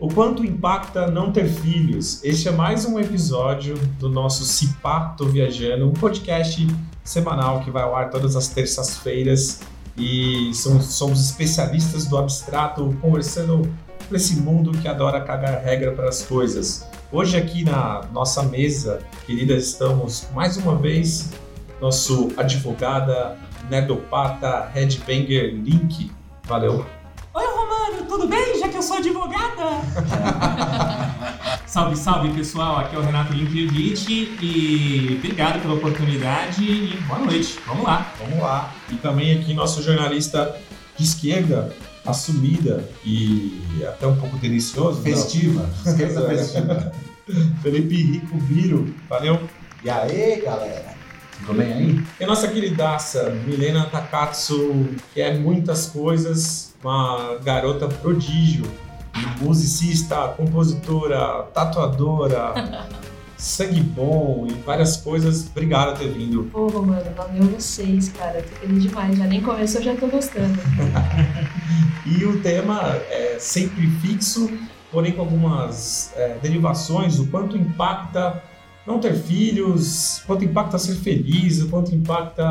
O quanto impacta não ter filhos? Este é mais um episódio do nosso Cipato Viajando, um podcast semanal que vai ao ar todas as terças-feiras e somos, somos especialistas do abstrato conversando com esse mundo que adora cagar regra para as coisas. Hoje aqui na nossa mesa, querida, estamos mais uma vez nosso advogada, nerdopata, headbanger Link. Valeu. Oi, Romano, tudo bem? Já que eu sou advogada? salve, salve, pessoal. Aqui é o Renato Linkevich e obrigado pela oportunidade e boa noite. Vamos lá. Vamos lá. E também aqui nosso jornalista de esquerda, assumida e até um pouco delicioso. Festiva. Esquerda É. festiva. Felipe Rico Biro. Valeu. E aí, galera? Tudo bem aí? E a nossa queridaça Milena Takatsu, que é muitas coisas, uma garota prodígio, musicista, compositora, tatuadora, sangue bom e várias coisas. Obrigado por ter vindo. Pô, mano, valeu vocês, cara. Tô feliz demais. Já nem começou, já tô gostando. E o tema é sempre fixo, porém com algumas é, derivações, o quanto impacta não ter filhos, quanto impacta ser feliz, o quanto impacta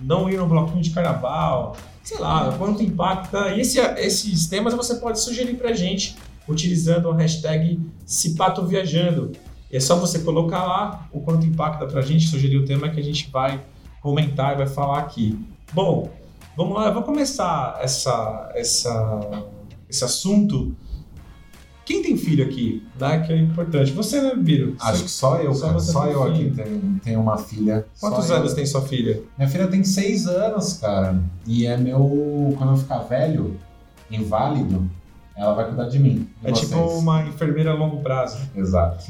não ir no bloquinho de carnaval, sei lá, o quanto impacta. E esse- esses temas você pode sugerir pra gente utilizando a hashtag CipatoViajando. E é só você colocar lá o quanto impacta pra gente, sugerir o tema que a gente vai comentar e vai falar aqui. Bom, Vamos lá, eu vou começar essa, essa, esse assunto. Quem tem filho aqui? Né? Que é importante. Você, né, Biro? Acho Você- que só eu, Só cara. Só eu aqui filho. tenho, tenho uma filha. Quantos Só eu. anos tem sua filha? Minha filha tem seis anos, cara. E é meu. Quando eu ficar velho, inválido, ela vai cuidar de mim. de é vocês. tipo uma enfermeira a longo prazo. Exato.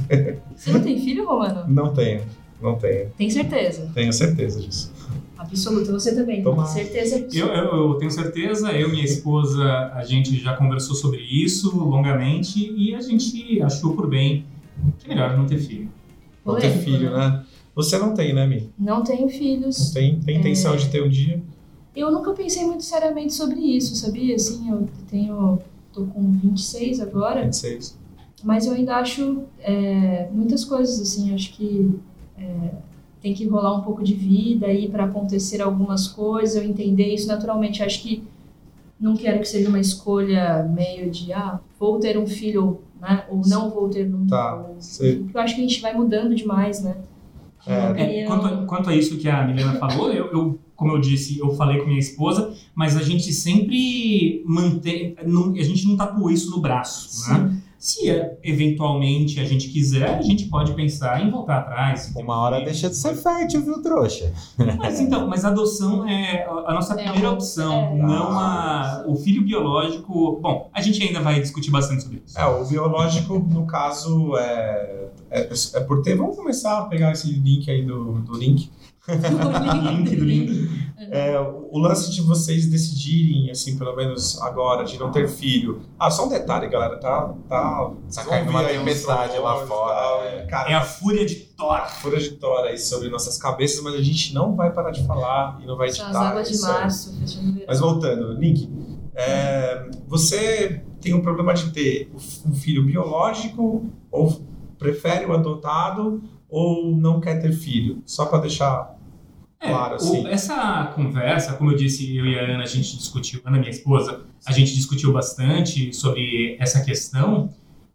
Você não tem filho, Romano? Não tenho, não tenho. Tem certeza. Tenho certeza disso. Absoluta. Você também. Toma. Certeza Eu, absoluta. eu, eu tenho certeza, eu e minha esposa, a gente já conversou sobre isso longamente e a gente achou por bem que é melhor não ter filho. Não ter filho, né? Você não tem, né, Mi? Não tenho Não filhos. tem, tem intenção de ter um dia? Eu nunca pensei muito seriamente sobre isso, sabia? Assim, eu tenho. Tô com 26 agora. 26. Mas eu ainda acho é, muitas coisas, assim, acho que é, tem que rolar um pouco de vida aí para acontecer algumas coisas, eu entender isso naturalmente. Acho que não quero que seja uma escolha meio de, ah, vou ter um filho, né? Ou não vou ter um Tá, ou- sei. Porque eu acho que a gente vai mudando demais, né? É. É, quanto, a- quanto a isso que a Milena falou, eu, eu, como eu disse, eu falei com minha esposa, mas a gente sempre mantém, não- a gente não tatuou isso no braço, né? Se é, eventualmente a gente quiser, a gente pode pensar em voltar atrás. Uma um hora filho. deixa de ser fértil, viu, trouxa? Mas então, mas a adoção é a a nossa É primeira uma- opção, é. não a, o filho biológico. Bom, a gente ainda vai discutir bastante sobre isso. É, o biológico, no caso, é, é, é por ter. Vamos começar a pegar esse link aí do, do link. Link do link. É, o lance de vocês decidirem, assim, pelo menos agora, de não ter filho. Ah, só um detalhe, galera, tá. Tá, Tá caindo uma tempestade lá fora, tal, é. Cara, É a fúria de Thor. fura de tora aí sobre nossas cabeças, mas a gente não vai parar de falar e não vai editar. as águas de março, fechando o verão. Mas voltando, Link, é, você tem um problema de ter um filho biológico ou prefere o adotado ou não quer ter filho? Só para deixar É, Claro, o- sim. essa conversa, como eu disse, eu e a Ana, a gente discutiu, Ana, minha esposa, a gente discutiu bastante sobre essa questão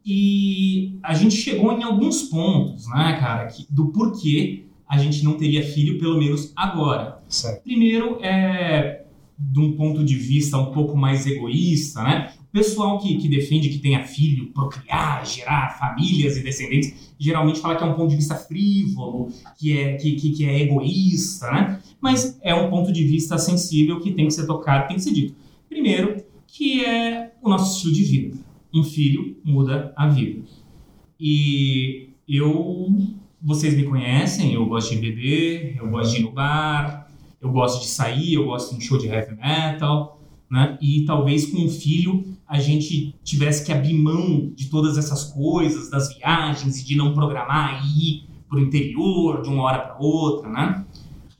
e a gente chegou em alguns pontos, né, cara, que- do porquê a gente não teria filho, pelo menos agora. certo. Primeiro, é de um ponto de vista um pouco mais egoísta, né? Pessoal que, que defende que tenha filho, procriar, gerar famílias e descendentes, geralmente fala que é um ponto de vista frívolo, que é, que, que, que é egoísta, né? Mas é um ponto de vista sensível que tem que ser tocado, tem que ser dito. Primeiro, que é o nosso estilo de vida. Um filho muda a vida. E eu, vocês me conhecem, eu gosto de beber, eu gosto de ir no bar, eu gosto de sair, eu gosto de um show de heavy metal, né? E talvez com um filho a gente tivesse que abrir mão de todas essas coisas, das viagens e de não programar ir para o interior de uma hora para outra, né?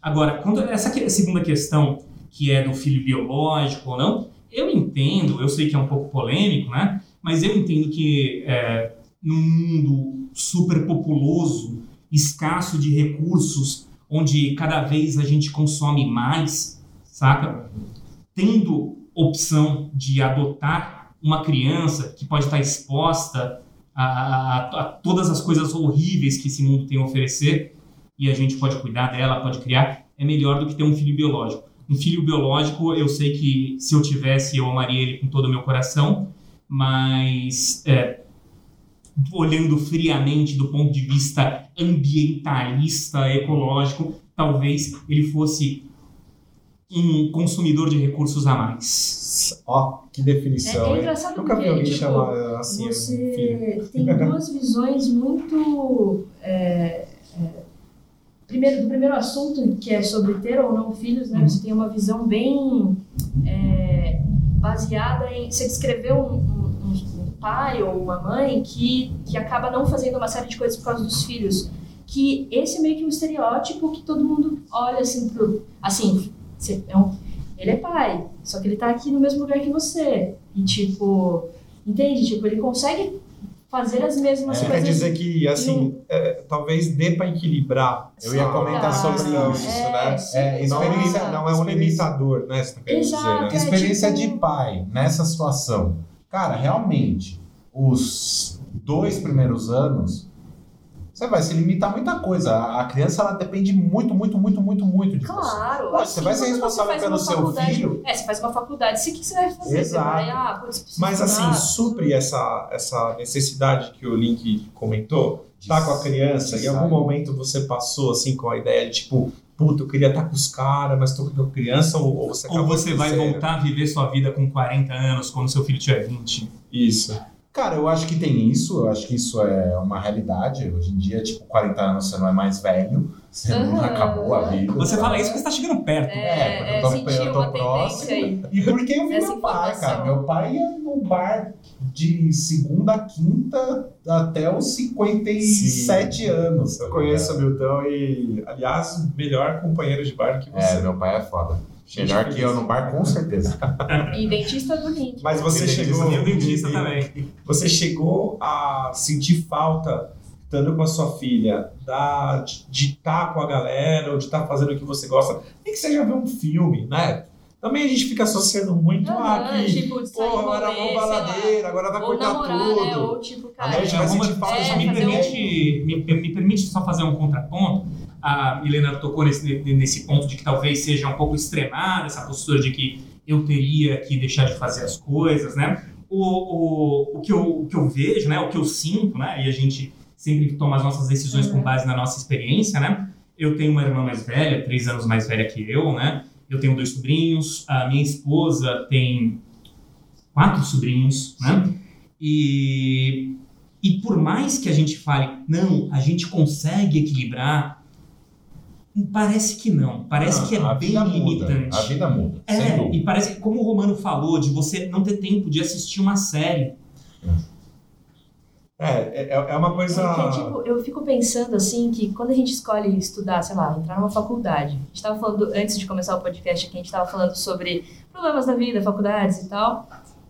Agora, quanto a essa segunda questão, que é do filho biológico ou não, eu entendo, eu sei que é um pouco polêmico, né? Mas eu entendo que é, num mundo super populoso, escasso de recursos, onde cada vez a gente consome mais, saca? Tendo opção de adotar uma criança que pode estar exposta a, a- a todas as coisas horríveis que esse mundo tem a oferecer e a gente pode cuidar dela, pode criar, é melhor do que ter um filho biológico. Um filho biológico, eu sei que se eu tivesse, eu amaria ele com todo o meu coração, mas é, olhando friamente do ponto de vista ambientalista, ecológico, talvez ele fosse um consumidor de recursos a mais. Ó, que definição, É, é hein? engraçado Nunca vi porque, alguém tipo, chamar assim um filho. Você tem duas visões muito. é, é, primeiro, do primeiro assunto, que é sobre ter ou não filhos, né? Uhum. Você tem uma visão bem é, baseada em. Você descreveu um, um- um pai ou uma mãe que, que acaba não fazendo uma série de coisas por causa dos filhos. Que esse é meio que um estereótipo que todo mundo olha assim pro. Assim, você é um, ele é pai, só que ele tá aqui no mesmo lugar que você. E tipo. Entende? Tipo, ele consegue fazer as mesmas É, Quer coisas. dizer que, assim, é, talvez dê para equilibrar. Eu ia comentar sobre isso, isso, é, né? sim, É, Não, experiência- é- não é um limitador, né? Você tá querendo Exato. dizer, né? É, Experiência tipo- de pai nessa situação. Cara, realmente, os dois primeiros anos, você vai se limitar a muita coisa. A criança, ela depende muito, muito, muito, muito, muito de você. Claro. Você vai ser quando responsável faz pelo seu filho? É, você faz uma faculdade, você o que você vai fazer? Exato. Você vai, ah, Mas assim, supre essa, essa necessidade que o Link comentou, tá com a criança, de em algum momento você passou assim com a ideia de tipo, puta, eu queria estar com os caras, mas tô com a criança, ou, ou você Ou você de vai voltar a viver sua vida com 40 anos, quando seu filho tiver 20. Isso. Cara, eu acho que tem isso, eu acho que isso é uma realidade. Hoje em dia, tipo, 40 anos você não é mais velho, você não Aham. acabou a vida. Você sabe? fala isso porque você tá chegando perto. É, porque É, eu tô- é, eu tô uma próximo. tendência aí. E porque eu vi Essa meu pai, cara. Meu pai ia no bar de segunda a quinta até os 57 anos. tá Eu conheço o? Milton e, aliás, o melhor companheiro de bar que você. É, meu pai é foda. Melhor que eu no bar, com certeza. E dentista do Link. Mas você E dentista chegou. E o dentista e- também. Você chegou a sentir falta, estando com a sua filha, da, de estar com a galera, ou de estar fazendo o que você gosta. Nem que seja ver um filme, né? Também a gente fica associando muito a Aham, que, tipo, pô, era uma sei lá. baladeira, agora vai cortar namorar, tudo. né? Ou tipo, A cara. gente vai sentir falta é, de me, fazer um- permite, me, me permite só fazer um contraponto. A Milena tocou nesse, nesse ponto de que talvez seja um pouco extremada essa postura de que eu teria que deixar de fazer as coisas, né? O, o, o, que, eu, o que eu vejo, né? O que eu sinto, né? E a gente sempre toma as nossas decisões com Uhum. base na nossa experiência, né? Eu tenho uma irmã mais velha, três anos mais velha que eu, né? Eu tenho dois sobrinhos, a minha esposa tem quatro sobrinhos, né? E, e por mais que a gente fale, não, a gente consegue equilibrar, parece que não. Parece que é a bem limitante. Muda, a vida muda, É, e parece que, como o Romano falou, de você não ter tempo de assistir uma série. É, é, é uma coisa. É que, tipo, eu fico pensando assim que quando a gente escolhe estudar, sei lá, entrar numa faculdade, a gente tava falando, antes de começar o podcast aqui, a gente tava falando sobre problemas da vida, faculdades e tal.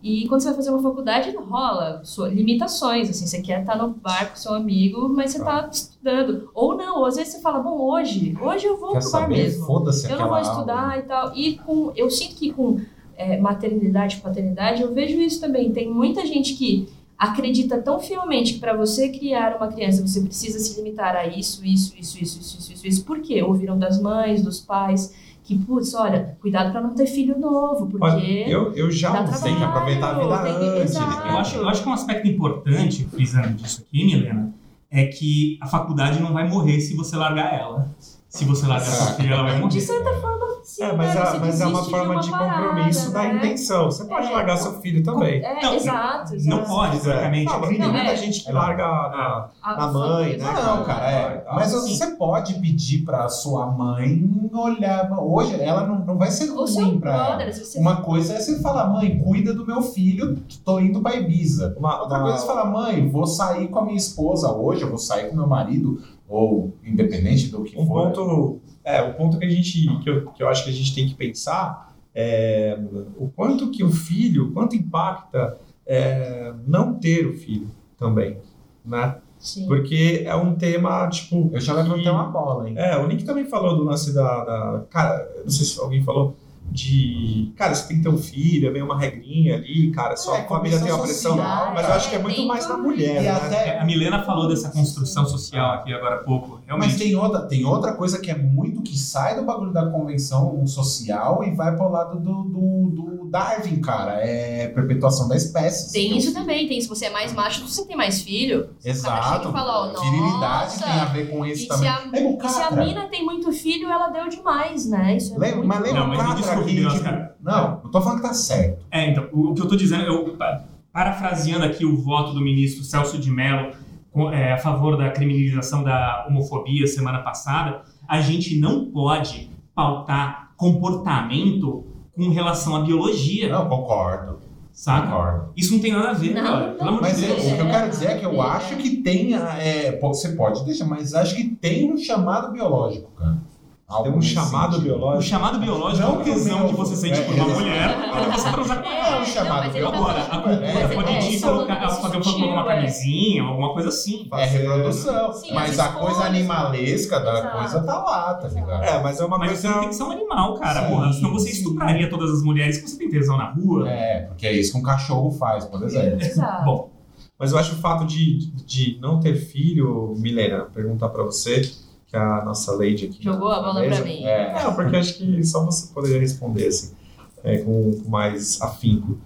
E quando você vai fazer uma faculdade, rola limitações, assim, você quer estar no bar com seu amigo, mas você tá estudando. Ou não, ou às vezes você fala, bom, hoje, hoje eu vou Quer pro bar saber? mesmo. Foda-se Eu não vou estudar aula. e tal. E com, eu sinto que com é, maternidade e paternidade, eu vejo isso também. Tem muita gente que acredita tão fielmente que para você criar uma criança você precisa se limitar a isso, isso, isso, isso, isso, isso, isso, isso. Por quê? Ouviram das mães, dos pais, que, putz, olha, cuidado para não ter filho novo, porque. Olha, eu, eu já dá usei. Tem que aproveitar a vida trabalho, tem antes. exato. Eu acho, eu acho que um aspecto importante, frisando disso aqui, Milena, é que a faculdade não vai morrer se você largar ela. Se você largar sua filha, ela vai De morrer. certa forma, sim. É, mas, né? a- Você mas é uma forma de, uma compromisso parada, da né? intenção. Você pode É. largar seu filho também. É, Não, exato, exato. Não pode, teoricamente. Não, tem muita é. gente que É. larga na, A- na mãe, né? Não, cara, é. Ah, Mas sim. você pode pedir pra sua mãe olhar. Hoje ela não, não vai ser ruim pra ela. brother, se você Uma coisa é você falar, mãe, cuida do meu filho, tô indo pra Ibiza. Uma, Outra uma- coisa é você falar, mãe, vou sair com a minha esposa hoje, eu vou sair com meu marido, ou independente do que um for. ponto, é, um ponto que a gente, que eu, que eu acho que a gente tem que pensar é o quanto que o filho, quanto impacta é, não ter o filho também, né? Sim. Porque é um tema tipo. Eu já levantei uma bola, hein? É, o Nick também falou do lance da, da- Cara, não sei se alguém falou. De. Cara, você tem que ter um filho, é meio uma regrinha ali, cara. Sua É, família tem uma pressão. social, mas eu acho que é é, muito mais na mulher, E né? até A Milena falou dessa construção social aqui agora há pouco. Realmente. Mas tem outra, tem outra coisa que é muito que sai do bagulho da convenção social e vai pro lado do, do, do Darwin, cara. É perpetuação da espécie. Tem isso também, tem. Se você é mais macho, você tem mais filho. Exato. e fala, ó, Virilidade nossa, tem a ver com E isso se, também. a, Lembra o e se a mina tem muito filho, ela deu demais, né? Isso é Lembra, muito mas lembra Não, o mas me Catra aqui? Deus, tipo, cara. Não, não tô falando que tá certo. É, então, o, o que eu tô dizendo, eu pa- parafraseando aqui o voto do ministro Celso de Mello é, a favor da criminalização da homofobia semana passada, a gente não pode pautar comportamento com relação à biologia, Não, concordo. saca? Concordo. Isso não tem nada a ver, Não, cara. Pelo amor Mas de é, Deus. o que eu quero dizer é que eu É. acho que tem. é, você pode deixar, mas acho que tem um chamado biológico, cara. Algo Tem um chamado sentido. O biológico. chamado biológico Não é o tesão que você sente é, por uma é. mulher quando você transar com É, ela. É um chamado mas tá Agora, a cultura É, pode é, te colocar, é fazer um uma é. camisinha, alguma coisa assim. É reprodução. Sim, mas as a coisa animalesca da Exato. coisa tá lá, tá ligado? É, mas é uma Mas você coisa. não tem que ser um animal, cara. Sim, Porra, senão você sim. estupraria todas as mulheres que você tem tesão na rua. É, porque é isso que um cachorro faz, por exemplo. Exato. Bom, Mas eu acho o fato de, de não ter filho, Milena, perguntar pra você, a nossa lady aqui. Jogou a bola pra mim. É. Não, porque acho que só você poderia responder assim, é, com, com mais afinco.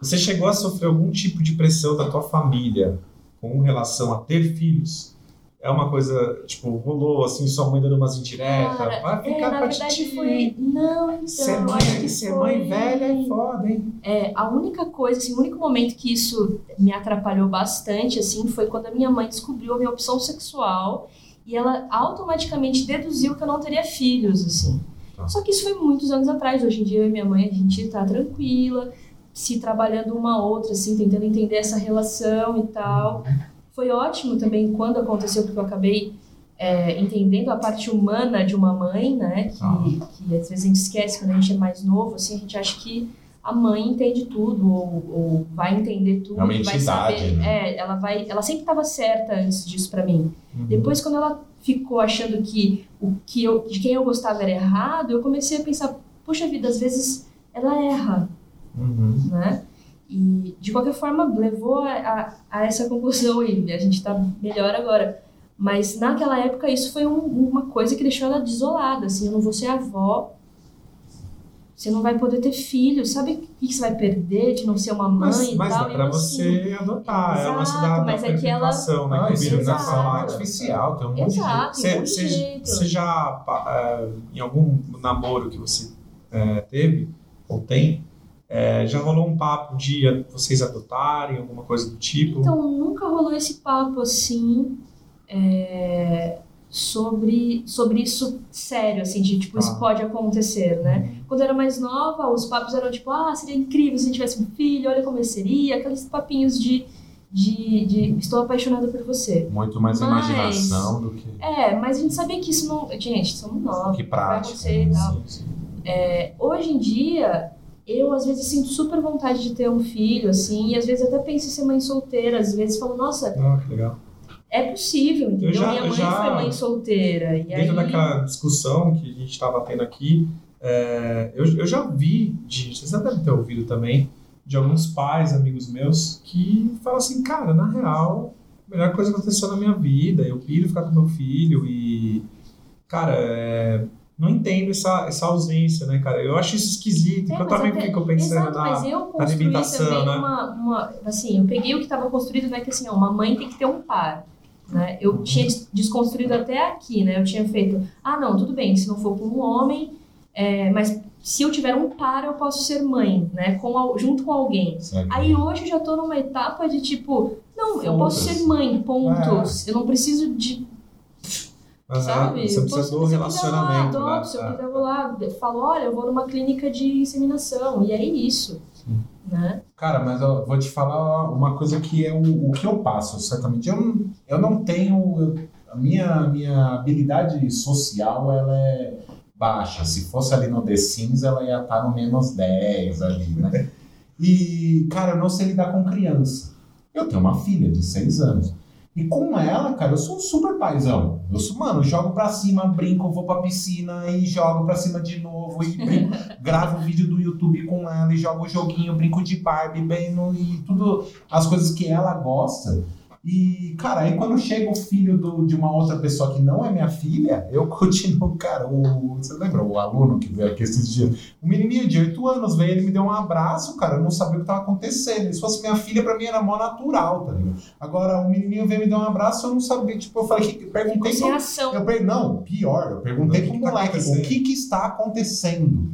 Você chegou a sofrer algum tipo de pressão da tua família com relação a ter filhos? É uma coisa, tipo, rolou assim, sua mãe dando umas indiretas, Cara, vai É, ficar na pra verdade titi. foi. Não, então. Ser mãe, ser foi- mãe velha é foda, hein? É, a única coisa, assim, o único momento que isso me atrapalhou bastante, assim, foi quando a minha mãe descobriu a minha opção sexual e ela automaticamente deduziu que eu não teria filhos, assim. Tá. Só que isso foi muitos anos atrás. Hoje em dia, eu e minha mãe, a gente tá tranquila, se trabalhando uma outra, assim, tentando entender essa relação e tal. Foi ótimo também quando aconteceu, porque eu acabei é, entendendo a parte humana de uma mãe, né? Que, Tá. que às vezes a gente esquece quando a gente é mais novo, assim, a gente acha que a mãe entende tudo ou, ou vai entender tudo, É uma vai entidade, saber. né? É, ela vai, ela sempre estava certa antes disso pra mim. Uhum. Depois quando ela ficou achando que o que eu, de quem eu gostava era errado, eu comecei a pensar, puxa vida, às vezes ela erra, Uhum. né? E de qualquer forma levou a, a, a essa conclusão e a gente tá melhor agora. Mas naquela época isso foi um- uma coisa que deixou ela desolada, assim, eu não vou ser avó, você não vai poder ter filho, sabe o que você vai perder de não ser uma mãe Mas, e mas tal? dá E pra eu, assim, você adotar, é o lance da, Exato, da mas é que ela- né? É Exato. inseminação fala. artificial, tem um monte de Exato, Você, de você, jeito. você já, ah, em algum namoro que você teve, ou tem, eh, já rolou um papo de vocês adotarem, alguma coisa do tipo? Então, nunca rolou esse papo assim é, sobre, sobre isso sério, assim, de tipo, isso Ah. pode acontecer, né? Quando eu era mais nova, os papos eram tipo, ah, seria incrível se a gente tivesse um filho, olha como seria, aqueles papinhos de, de, de estou apaixonada por você. muito mais Mas- imaginação do que, É, mas a gente sabia que isso não. Gente, somos novos. que vai prática. acontecer e tal. Sim, sim. É, hoje em dia, eu às vezes sinto super vontade de ter um filho, assim, e às vezes até penso em ser mãe solteira, às vezes falo, nossa, Ah, que legal. É possível, entendeu? já- Minha mãe já- foi mãe solteira. E Dentro aí, daquela discussão que a gente estava tendo aqui, eh, eu, eu já vi, de, vocês já devem ter ouvido também, de alguns pais, amigos meus, que falam assim, cara, na real, a melhor coisa que aconteceu na minha vida, eu piro ficar com meu filho e, cara, é, não entendo essa, essa ausência, né, cara? Eu acho isso esquisito, É, eu também até- fico pensando Exato, na... mas eu construí alimentação, né? uma, uma. Assim, eu peguei o que estava construído, né? Que assim, ó, uma mãe tem que ter um par. Né? Eu tinha des- desconstruído até aqui, né? Eu tinha feito, ah, não, tudo bem, se não for com um homem, é, mas se eu tiver um par, eu posso ser mãe, né? Com, junto com alguém. Certo? Aí hoje eu já tô numa etapa de tipo, não, eu posso ser mãe, pontos. Eu não preciso de Aham, sabe? Você Eu precisa posso- do relacionamento, né? Se eu quiser, vou lá, eu falo, olha, eu vou numa clínica de inseminação. E é isso. Né? Cara, mas eu vou te falar uma coisa que é o, o que eu passo, certamente. Eu não, eu não tenho. eu- a minha, minha habilidade social ela é baixa. Se fosse ali no The Sims, ela ia estar no menos 10 ali, né? E, cara, eu não sei lidar com criança. Eu tenho uma filha de 6 anos. E com ela, cara, eu sou um super paizão. Eu sou, mano, eu jogo pra cima, brinco, vou pra piscina e jogo pra cima de novo e brinco, gravo vídeo do YouTube com ela e jogo joguinho, brinco de Barbie, bem no, e tudo as coisas que ela gosta. E, cara, aí quando chega o filho do- de uma outra pessoa que não é minha filha, eu continuo, cara, o, você lembra o aluno que veio aqui esses dias? O menininho de 8 anos veio, ele me deu um abraço, cara, eu não sabia o que tava acontecendo. Se fosse minha filha, pra mim era mó natural, tá ligado? Agora, o menininho veio me dar um abraço, eu não sabia, tipo, eu falei, que- perguntei Sem pro, ação. eu per... Não, pior, eu perguntei O que pro que tá moleque, o acontecendo? que que está acontecendo?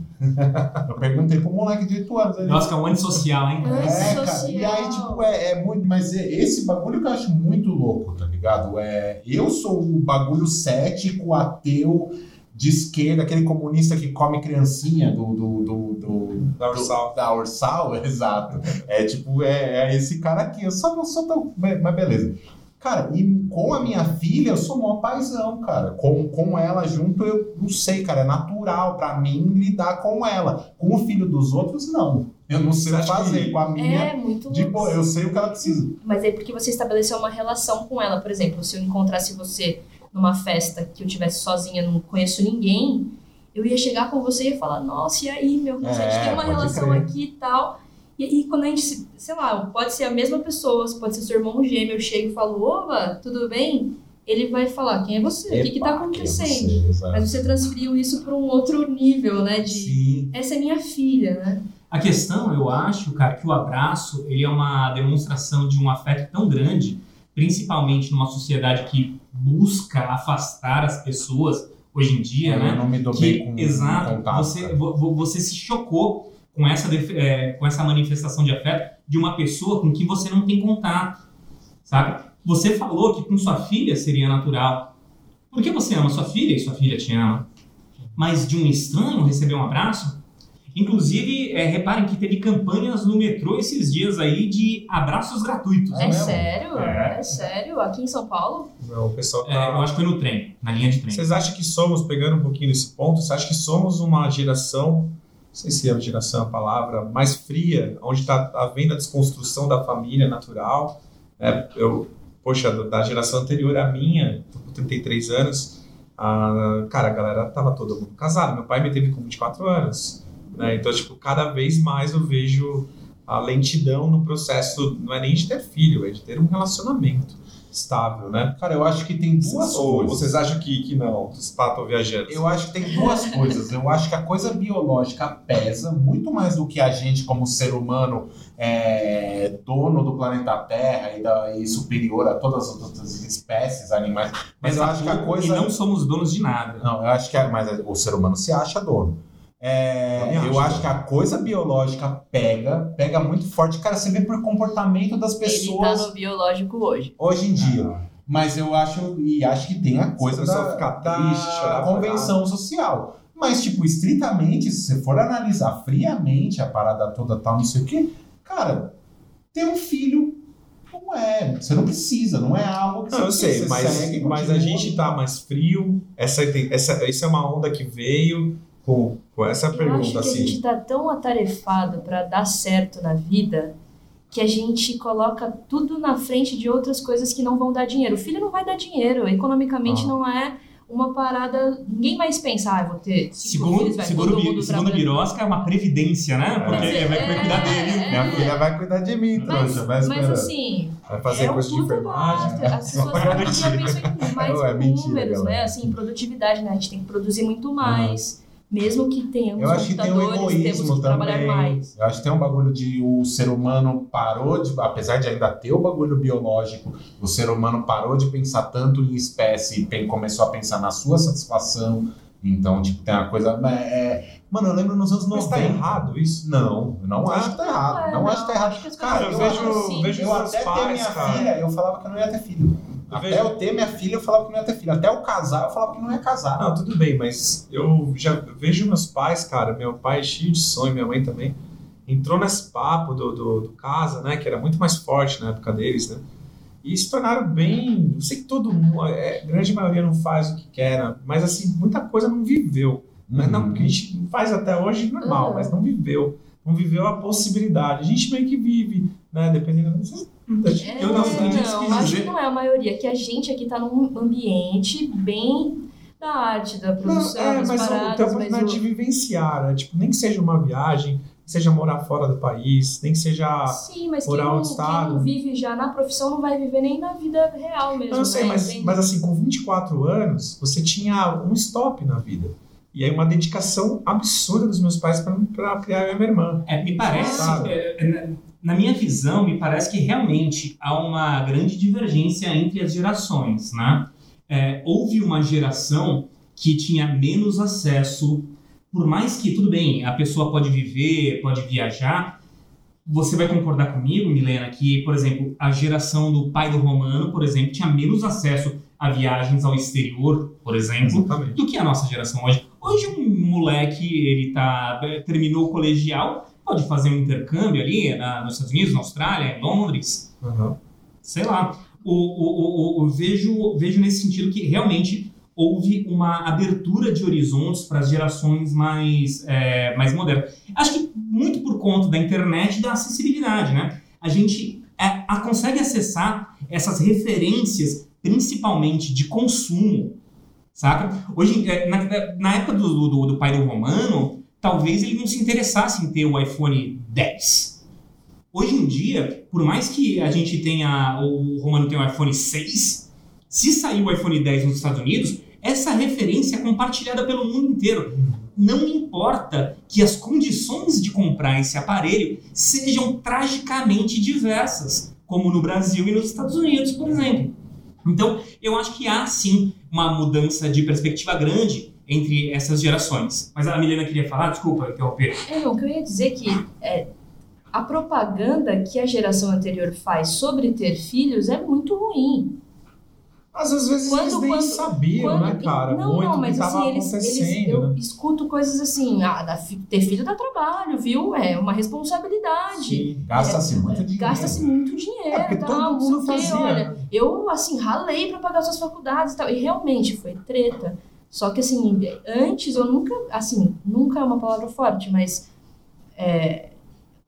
Eu perguntei pro moleque de 8 anos. Ele... Nossa, que é um antissocial, hein? É. É, cara, Social. e aí, tipo, é, é muito. Mas é- esse bagulho que eu acho muito louco, tá ligado? É, eu sou o bagulho cético, ateu, de esquerda, aquele comunista que come criancinha do. do, do, do- Da Ursal. do- da Ursal, exato. É tipo, é, é esse cara aqui. Eu só não sou tão. Mas beleza. Cara, e com a minha filha, eu sou mó paizão, cara. Com, com ela junto, eu não sei, cara. É natural pra mim lidar com ela. Com o filho dos outros, não. Eu não sei Você o acha fazer. que- Com a minha. É muito Tipo, eu sei o que ela precisa. Mas é porque você estabeleceu uma relação com ela. Por exemplo, se eu encontrasse você numa festa que eu tivesse sozinha, não conheço ninguém, eu ia chegar com você e ia falar, nossa, e aí, meu, a gente É, tem uma relação crer. aqui e tal. E aí, quando a gente, se- sei lá, pode ser a mesma pessoa, pode ser seu irmão gêmeo, eu chego e falo, opa, tudo bem? Ele vai falar, quem é você? o que que tá Epa, acontecendo? é você? Mas você transferiu isso para um outro nível, né? De, Sim. essa é minha filha, né? A questão, eu acho, cara, que o abraço ele é uma demonstração de um afeto tão grande, principalmente numa sociedade que busca afastar as pessoas hoje em dia, eu né? não me dou Que, bem com exato, com contato. você, cara. você se chocou com essa, é, com essa manifestação de afeto de uma pessoa com quem você não tem contato, sabe? Você falou que com sua filha seria natural. Porque você ama sua filha e sua filha te ama. Mas de um estranho receber um abraço? Inclusive, é, reparem que teve campanhas no metrô esses dias aí de abraços gratuitos. É É, sério? É. É. sério? Aqui em São Paulo? Não, o pessoal É, eu tá... acho que foi no trem, na linha de trem. Vocês acham que somos, pegando um pouquinho desse ponto, você acha que somos uma geração, não sei se é a palavra, mais fria, onde está havendo a desconstrução da família natural? né? eu, poxa, da- da geração anterior à minha, tô com 33 anos, a, cara, a galera tava todo mundo casado. Meu pai me teve com 24 anos. Né? Então, tipo, cada vez mais eu vejo a lentidão no processo, não é nem de ter filho, é de ter um relacionamento estável, né? Cara, eu acho que tem duas Ou coisas. vocês acham que, que não? Os patos viajantes? Eu acho que tem duas coisas. Eu acho que a coisa biológica pesa muito mais do que a gente, como ser humano, é dono do planeta Terra e, da- e superior a todas as outras espécies animais. Mas eu Pesa acho que a pouco coisa. E não somos donos de nada. Não, eu acho que a- mas o ser humano se acha dono. É, eu acho, acho que a coisa biológica pega, pega muito forte. Cara, você vê por comportamento das Ele pessoas tá no biológico hoje. hoje em dia. Mas eu acho, e acho que tem a coisa a da, ficar da triste, por convenção social. Mas, tipo, estritamente, se você for analisar friamente a parada toda tal, não sei o quê, cara, ter um filho não é. Você não precisa, não é algo que Não, eu você, sei, você mas, segue, mas a gente tá mais frio. Essa, essa, isso é uma onda que veio com, com essa Eu acho pergunta, que a assim. gente tá tão atarefado pra dar certo na vida que a gente coloca tudo na frente de outras coisas que não vão dar dinheiro. O filho não vai dar dinheiro, economicamente Ah. não é uma parada. Ninguém mais pensa, ah, eu vou ter Segundo, filhos, vai segundo, todo Bi- mundo segundo. Birosca, é uma previdência, né? Porque É. vai, vai cuidar dele. É. Minha filha vai cuidar de mim, Mas, trouxa. Vai mas assim, Vai fazer é um coisa de enfermagem. basta. As pessoas dia pensam em mais Não, é mentira, números, galera. né? Assim, produtividade, né? A gente tem que produzir muito mais. Mesmo que tenhamos Eu acho que tem um egoísmo que trabalhar também. mais. Eu acho que tem um bagulho de o ser humano parou de, apesar de ainda ter o bagulho biológico, o ser humano parou de pensar tanto em espécie e começou a pensar na sua satisfação. Então, tipo, tem uma coisa. É, mano, eu lembro nos anos Mas 90. tá errado isso? Não, eu não acho que tá errado. Não, é, acho que tá errado. que Cara, eu vejo- assim. vejo- Eu até ter pais, minha cara. filha, eu falava que eu não ia ter filho. Até vejo- eu ter minha filha, eu falava que não ia ter filho. Até eu casar, eu falava que não ia casar. Não, tudo bem, mas eu já vejo meus pais, cara, meu pai é cheio de sonho, minha mãe também, entrou nesse papo do, do, do casa, né, que era muito mais forte na época deles, né, e se tornaram bem, eu sei que todo mundo, é, a grande maioria não faz o que quer, né, mas assim, muita coisa não viveu, né, Uhum. não, que a gente faz até hoje normal, Uhum. mas não viveu, não viveu a possibilidade, a gente meio que vive, né, dependendo, É, eu não isso não, que acho que não é a maioria, que a gente aqui tá num ambiente bem da arte, da Não, produção, é, das mas tem a paradas, mas oportunidade de vivenciar, né? Tipo, nem que seja uma viagem, seja morar fora do país, nem que seja. Sim, mas quem morar não, outro quem estado. não vive já na profissão não vai viver nem na vida real mesmo. Não, eu sei, né? mas, Entende? mas assim, com 24 anos, você tinha um stop na vida. E aí uma dedicação absurda dos meus pais pra criar e minha irmã. É, me parece, é, na- na minha visão, me parece que realmente há uma grande divergência entre as gerações, né? É, houve uma geração que tinha menos acesso, por mais que, tudo bem, a pessoa pode viver, pode viajar, você vai concordar comigo, Milena, que, por exemplo, a geração do pai do Romano, por exemplo, tinha menos acesso a viagens ao exterior, por exemplo, Exatamente. do que a nossa geração hoje. Hoje um moleque, ele tá, terminou o colegial, pode fazer um intercâmbio ali na- nos Estados Unidos, na Austrália, em Londres, Uhum. sei lá. O, o, o, vejo, vejo nesse sentido que realmente houve uma abertura de horizontes para as gerações mais, é, mais modernas. Acho que muito por conta da internet e da acessibilidade, né? A gente é, a- consegue acessar essas referências, principalmente de consumo, saca? Hoje, é, na, na época do, do, do pai do Romano, talvez ele não se interessasse em ter o iPhone 10. Hoje em dia, por mais que a gente tenha, o Romano tenha o iPhone 6, se sair o iPhone 10 nos Estados Unidos, essa referência é compartilhada pelo mundo inteiro. Não importa que as condições de comprar esse aparelho sejam tragicamente diversas, como no Brasil e nos Estados Unidos, por exemplo. Então, eu acho que há sim uma mudança de perspectiva grande entre essas gerações. Mas a Milena queria falar, desculpa interromper. É, o que eu ia dizer é que é, a propaganda que a geração anterior faz sobre ter filhos é muito ruim. Mas às vezes Quando- eles nem quando- sabiam, Quando- né, cara? Não, muito não, mas que assim, eles, eles, eu né? escuto coisas assim, ah, fi- ter filho dá trabalho, viu? É uma responsabilidade. Gasta-se muito dinheiro. Gasta-se muito dinheiro, É, tal, todo mundo fazia. Olha, eu, assim, ralei pra pagar suas faculdades e tal. E realmente foi treta. Só que, assim, antes eu nunca, assim, nunca é uma palavra forte, mas é,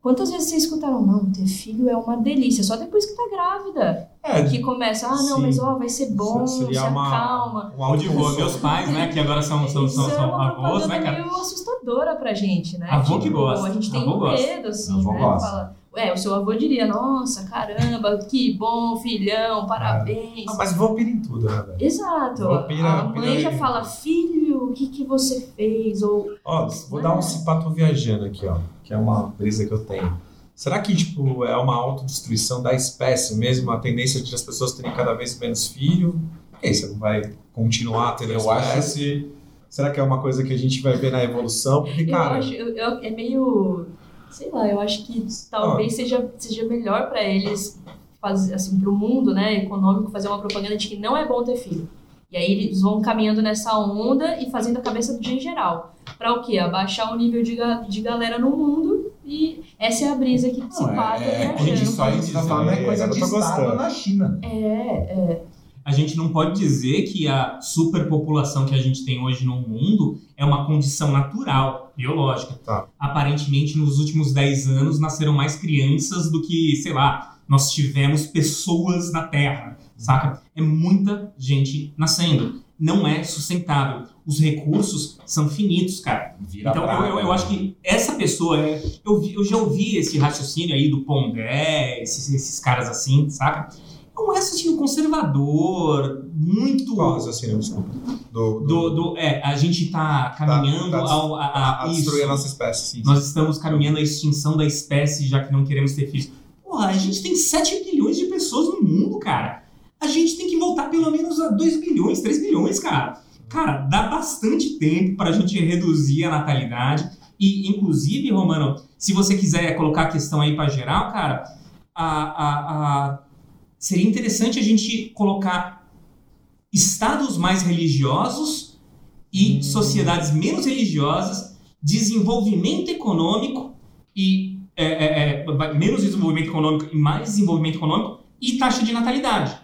quantas vezes vocês escutaram, não, ter filho é uma delícia, só depois que tá grávida. É, Que começa, ah, não, Sim. mas ó, vai ser bom, se seria uma, acalma. um autoconsolo. meus pais, né, que agora são, são, são, é são uma avós, né, cara? meio assustadora pra gente, né? Avô que gosta, A gente tem avô um gosta. medo, assim, Avô né? gosta. Fala, é, o seu avô diria, nossa, caramba, que bom, filhão, parabéns. Ah, mas vou pira em tudo, né, velho? Exato. Pira- a mãe pira já aí. fala, filho, o que, que você fez? Ou Ó, vou dar um cipato viajando aqui, ó, que é uma brisa que eu tenho. Será que, tipo, é uma autodestruição da espécie mesmo, a tendência de as pessoas terem cada vez menos filho? E aí, você não vai continuar tendo Eu espécie? Será que é uma coisa que a gente vai ver na evolução? Porque, eu cara, acho, eu- eu- é meio, sei lá, eu acho que talvez seja, seja melhor pra eles fazer, assim, pro mundo, né, econômico, fazer uma propaganda de que não é bom ter filho. E aí eles vão caminhando nessa onda e fazendo a cabeça do dia em geral. Pra o quê? Abaixar o nível de, ga- de galera no mundo e essa é a brisa que se passa é, é, isso aí que você tá falando é coisa de Estado na China. É, A gente não pode dizer que a superpopulação que a gente tem hoje no mundo é uma condição natural, biológica. Tá. Aparentemente, nos últimos 10 anos, nasceram mais crianças do que, sei lá, nós tivemos pessoas na Terra, saca? É muita gente nascendo. Não é sustentável. Os recursos são finitos, cara. Vira Então, eu, praga. eu, eu acho que essa pessoa, é, eu, vi- eu já ouvi esse raciocínio aí do Pondé, esses, esses caras assim, saca? é um raciocínio conservador, muito. Qual raciocínio, desculpa? Do, Do, do, é, a gente tá caminhando tá ao, a, a- a destruir a nossa espécie. Nós estamos caminhando à extinção da espécie, já que não queremos ter filhos. Porra, a gente tem 7 bilhões de pessoas no mundo, cara. A gente tem que voltar pelo menos a 2 bilhões, 3 bilhões, cara. Cara, dá bastante tempo para a gente reduzir a natalidade. E, inclusive, Romano, se você quiser colocar a questão aí para geral, cara, a, a, a- seria interessante a gente colocar estados mais religiosos e Hum. sociedades menos religiosas, desenvolvimento econômico e é, é, é, menos desenvolvimento econômico e mais desenvolvimento econômico e taxa de natalidade.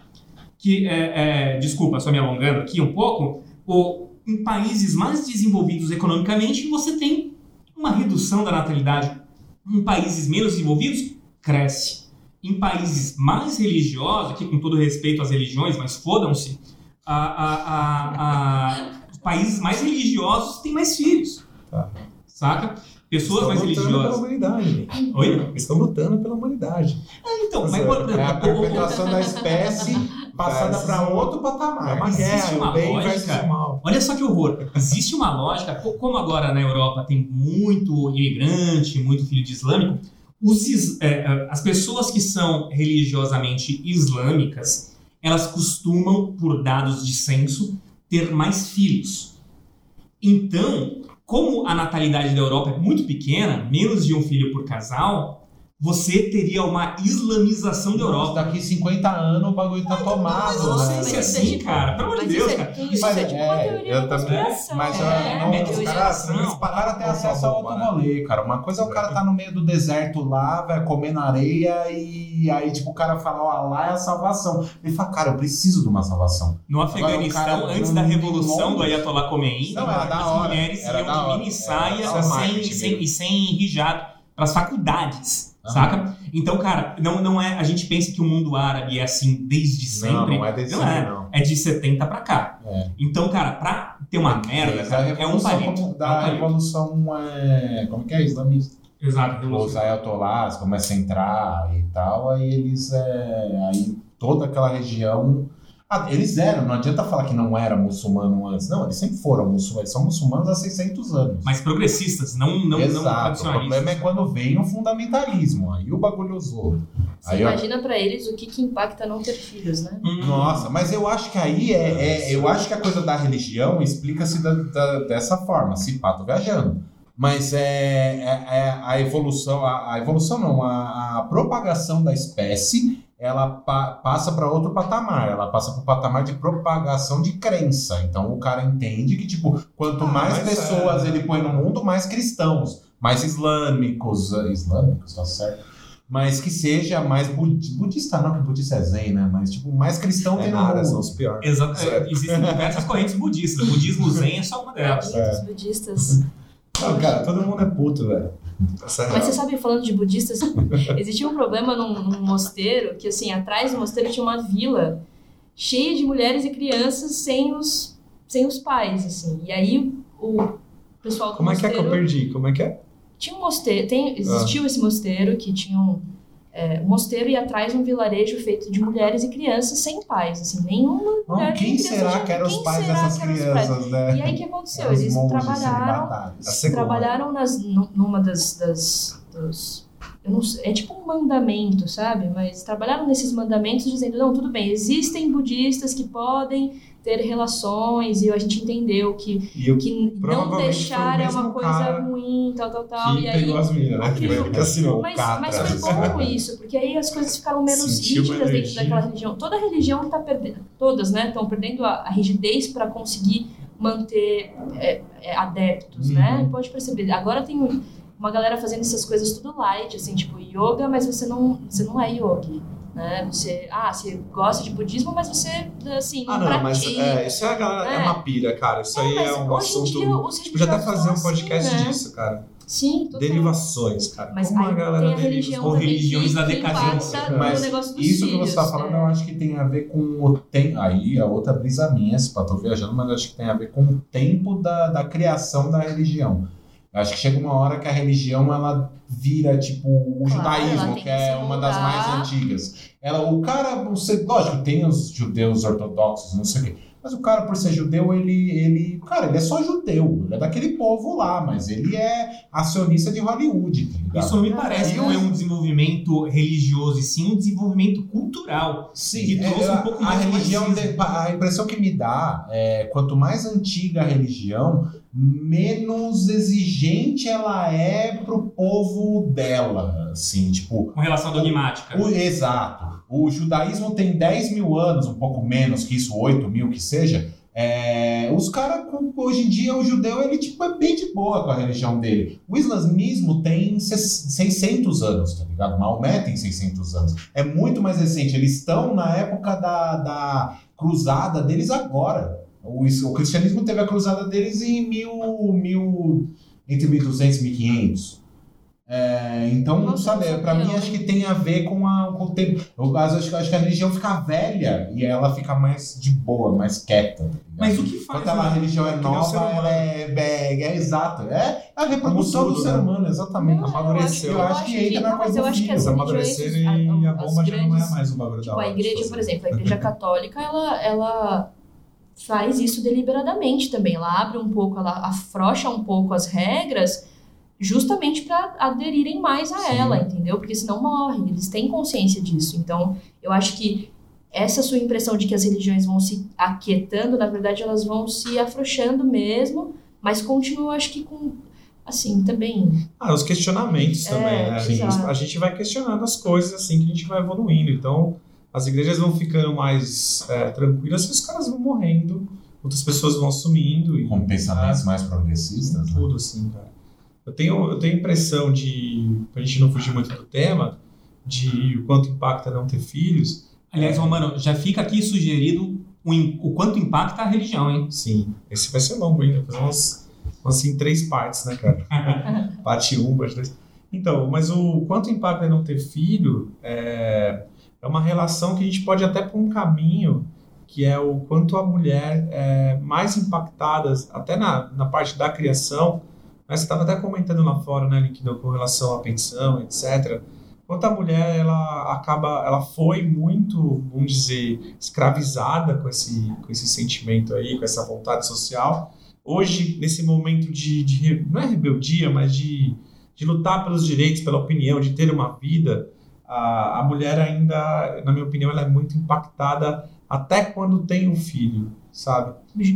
Que, é, é, desculpa, só me alongando aqui um pouco, o, em países mais desenvolvidos economicamente, você tem uma redução da natalidade. Em países menos desenvolvidos, cresce. Em países mais religiosos, aqui com todo respeito às religiões, mas fodam-se, a, a, a, países mais religiosos têm mais filhos. Tá. Saca? Pessoas mais Estão lutando pela religiosas. Oi? Estão lutando pela humanidade. Ah, então, mas, É, a perpetuação da espécie passada para outro É patamar. uma existe guerra, uma bem lógica. mal. Olha só que horror. Existe uma lógica, co- como agora na Europa tem muito imigrante, muito filho de islâmico, os é, é, as pessoas que são religiosamente islâmicas, elas costumam, por dados de censo, ter mais filhos. Então, como a natalidade da Europa é muito pequena, menos de um filho por casal, você teria uma islamização da Europa. Daqui 50 anos o bagulho tá tomado. eu não né? sei se é assim, cara. Pelo amor de Deus, isso cara. é, tudo, Isso Mas é tipo é, uma teoria eu também- mas eu- é, não, é os caras- conspiração. caras têm acesso a outro né? rolê, cara. Uma coisa é o cara tá no meio do deserto lá, vai comer na areia e aí, tipo, o cara fala, ó, lá é a salvação. Ele fala, cara, eu preciso de uma salvação. No Afeganistão, cara antes não da revolução do Ayatollah Khomeini, Não, era da as hora, mulheres iam de mini saia e sem hijab para as faculdades, Aham. saca? Então, cara, não, não é. A gente pensa que o mundo árabe é assim desde sempre. Não, não é desse Não jeito, é. não. É de 70 pra cá. É. Então, cara, pra ter uma merda, Desde cara, a é um palito. como- É um da revolução é, como que é islamista Exato. os ayatollahs começam a entrar e tal aí eles é, aí toda aquela região eles eram não adianta falar que não era muçulmano antes não eles sempre foram muçulmanos eles são muçulmanos há 600 anos Mas progressistas, não, não, não Exato. o tradicionalistas. problema é quando vem o fundamentalismo aí o bagulho usou Você Aí, imagina pra eles o que, que impacta não ter filhos, né? Hum. Nossa, mas eu acho que aí é, é- eu acho que a coisa da religião explica-se da- da- dessa forma, se pá, tô viajando. Mas é, é- é a evolução, a, a evolução não, a, a propagação da espécie, ela pa- passa para outro patamar, ela passa para o patamar de propagação de crença. Então o cara entende que, tipo, quanto Ah, mais mas pessoas é- ele põe no mundo, mais cristãos, mais islâmicos, eh, islâmicos, tá certo? Mas que seja mais budi- budista, não, que budista é zen, né? Mas, tipo, mais cristão tem É no nada, mundo. são os piores. Exato. É, Existem diversas correntes budistas. O budismo zen é só uma delas. Os budistas. Não, cara, todo mundo é puto, velho. Essa a Mas você sabe, falando de budistas, existia um problema num, num mosteiro, que assim, atrás do mosteiro tinha uma vila cheia de mulheres e crianças sem os, sem os pais, assim. E aí o pessoal do Como é que é mosteiro... que eu perdi? Como é que é? Tinha um mosteiro, Ah. tem, existiu esse mosteiro que tinha um, é, um mosteiro e atrás um vilarejo feito de mulheres e crianças sem pais, assim, nenhuma Não, mulher quem será que eram os pais dessas crianças, né? E aí o que aconteceu? Eles trabalharam, trabalharam nas, nu- numa das, das dos, eu não sei, é tipo um mandamento, sabe? Mas trabalharam nesses mandamentos dizendo, não, tudo bem, existem budistas que podem ter relações e a gente entendeu que, E o que não deixar é uma coisa ruim, tal, tal, tal. que E aí pegou as minas, né? Que, que assinou. mas, mas foi bom isso, porque aí as coisas ficaram menos Sentiu rígidas dentro daquela religião. Toda religião está perdendo, todas, né, estão perdendo a, a rigidez para conseguir manter é, é, adeptos, né? Uhum. Pode perceber. Agora tem um- uma galera fazendo essas coisas tudo light, assim, tipo yoga, mas você não, você não é yogi. Né? Você, ah, você gosta de budismo, mas você, assim, não Ah, não, mas pratica. é, isso é, a galera, é. É. uma pira, cara. Isso aí mas é um assunto. dia gente podia até fazer um assim, podcast né? disso, cara. Sim, total. Derivações, cara. Mas Como aí a galera deriva. Ou religiões que, da que decadência. Mas Isso que filhos, você está falando, é. eu acho que tem a ver com o tempo. Aí a outra brisa minha, se pá, tô viajando, mas eu acho que tem a ver com o tempo da, da criação da religião. Eu acho que chega uma hora que a religião ela vira tipo o Claro, judaísmo, que que é uma das mais antigas. Ela, o cara, você, lógico, tem os judeus ortodoxos, não sei o quê. Mas o cara, por ser judeu, ele, ele. Cara, ele é só judeu. Ele é daquele povo lá, mas ele é acionista de Hollywood, tá ligado? Isso não me parece que é. não é um desenvolvimento religioso, e sim um desenvolvimento cultural. Sim, que trouxe é, um pouco a mais de religião, de- a impressão que me dá é quanto mais antiga a religião, menos exigente ela é pro povo dela, assim, tipo, Com relação à dogmática. o, exato. O judaísmo tem 10 mil anos, um pouco menos que isso, 8 mil que seja. É, os caras, hoje em dia, o judeu, ele tipo, é bem de boa com a religião dele. O islamismo tem ses- 600 anos, tá ligado? Maomé tem 600 anos. É muito mais recente. Eles estão na época da, da cruzada deles agora. O, o cristianismo teve a cruzada deles em mil, mil, entre 1200 e 1500. É, então, Nossa, sabe, pra sabia, mim acho que tem a ver com, a, com o tempo. Eu acho, que- acho que a religião fica velha e ela fica mais de boa, mais quieta. tá? Mas o que faz. Enquanto ela, a religião é o nova, ela é, é, é exato. É a reprodução Como do tudo, ser né? humano, exatamente. Não, eu Amadureceu. Eu acho que entra na coisa eu do acho que filho, as Eles religiões, amadureceram e a bomba já não é mais um bagulho da Tipo, hora. a igreja, fazer. por exemplo, a igreja católica, ela, ela faz isso deliberadamente também. Ela abre um pouco, ela afrouxa um pouco as regras justamente para aderirem mais a Sim. ela, entendeu? Porque senão morrem, eles têm consciência disso. Então, eu acho que essa sua impressão de que as religiões vão se aquietando, na verdade, elas vão se afrouxando mesmo, mas continuam, acho que com, assim, também... Ah, os questionamentos É, também, né? A gente, a gente vai questionando as coisas assim que a gente vai evoluindo. Então, as igrejas vão ficando mais é, tranquilas e os caras vão morrendo, outras pessoas vão assumindo e Com pensamentos mais progressistas. né? tudo assim, cara. Eu tenho, eu tenho a impressão de, pra gente não fugir muito do tema, de o quanto impacta não ter filhos. Aliás, Romano, já fica aqui sugerido o, o quanto impacta a religião, hein? Sim, esse vai ser longo ainda, fazer umas, umas assim, três partes, né, cara? parte 1, um, parte 2. Então, mas o quanto impacta não ter filho é, é uma relação que a gente pode até por um caminho que é o quanto a mulher é mais impactada, até na, na parte da criação, mas você estava até comentando lá fora, né, Liquido, com relação à pensão, etc. Quanto a mulher, ela acaba, ela foi muito, vamos dizer, escravizada com esse, com esse sentimento aí, com essa vontade social. Hoje, nesse momento de, de não é rebeldia, mas de, de lutar pelos direitos, pela opinião, de ter uma vida, a, a mulher ainda, na minha opinião, ela é muito impactada até quando tem um filho, sabe?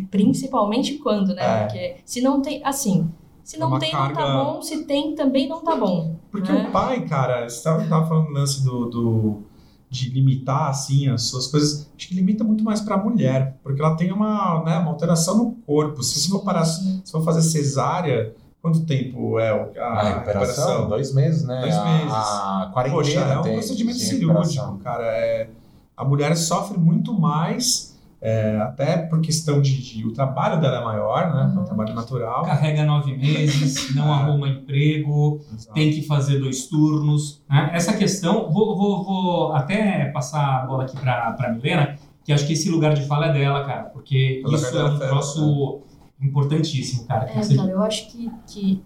Principalmente quando, né? É. Porque se não tem, assim, se É não uma tem, não tá carga- bom, se tem, também não tá bom. Porque né? o pai, cara, você estava tava falando do lance do, do- de limitar, assim, as suas coisas, acho que limita muito mais para a mulher, porque ela tem uma, né, uma alteração no corpo. Se você for parar, se for fazer cesárea, quanto tempo é o- a, A recuperação, dois meses, né? Dois A- meses. A, quarentena Poxa, é um procedimento cirúrgico, recuperação. cara. É, a mulher sofre muito mais, é, até por questão de, de- O trabalho dela é maior, né? É um Uhum. trabalho natural. Carrega nove meses, não arruma emprego, Exato. tem que fazer dois turnos. né? Essa questão, vou, vou, vou até passar a bola aqui para a Milena, que acho que esse lugar de fala é dela, cara, porque O isso é um troço importantíssimo, cara. É, você- cara, eu acho que, que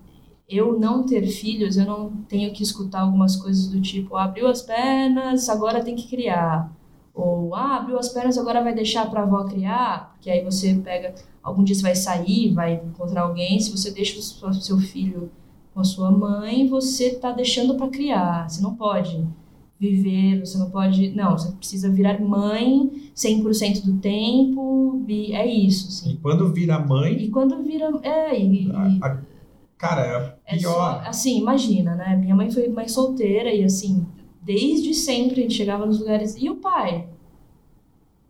eu não ter filhos, eu não tenho que escutar algumas coisas do tipo, abriu as pernas, agora tem que criar. Ou, ah, abriu as pernas, agora vai deixar pra avó criar, porque aí você pega, algum dia você vai sair, vai encontrar alguém, se você deixa o seu- filho com a sua mãe, você tá deixando pra criar. Você não pode viver, você não pode, não, você precisa virar mãe 100% do tempo, e é isso, assim. E quando vira mãe, E quando vira. É, e, a- a- cara, é é só. pior. Assim, imagina, né? Minha mãe foi mãe solteira e assim, desde sempre a gente chegava nos lugares. E o pai?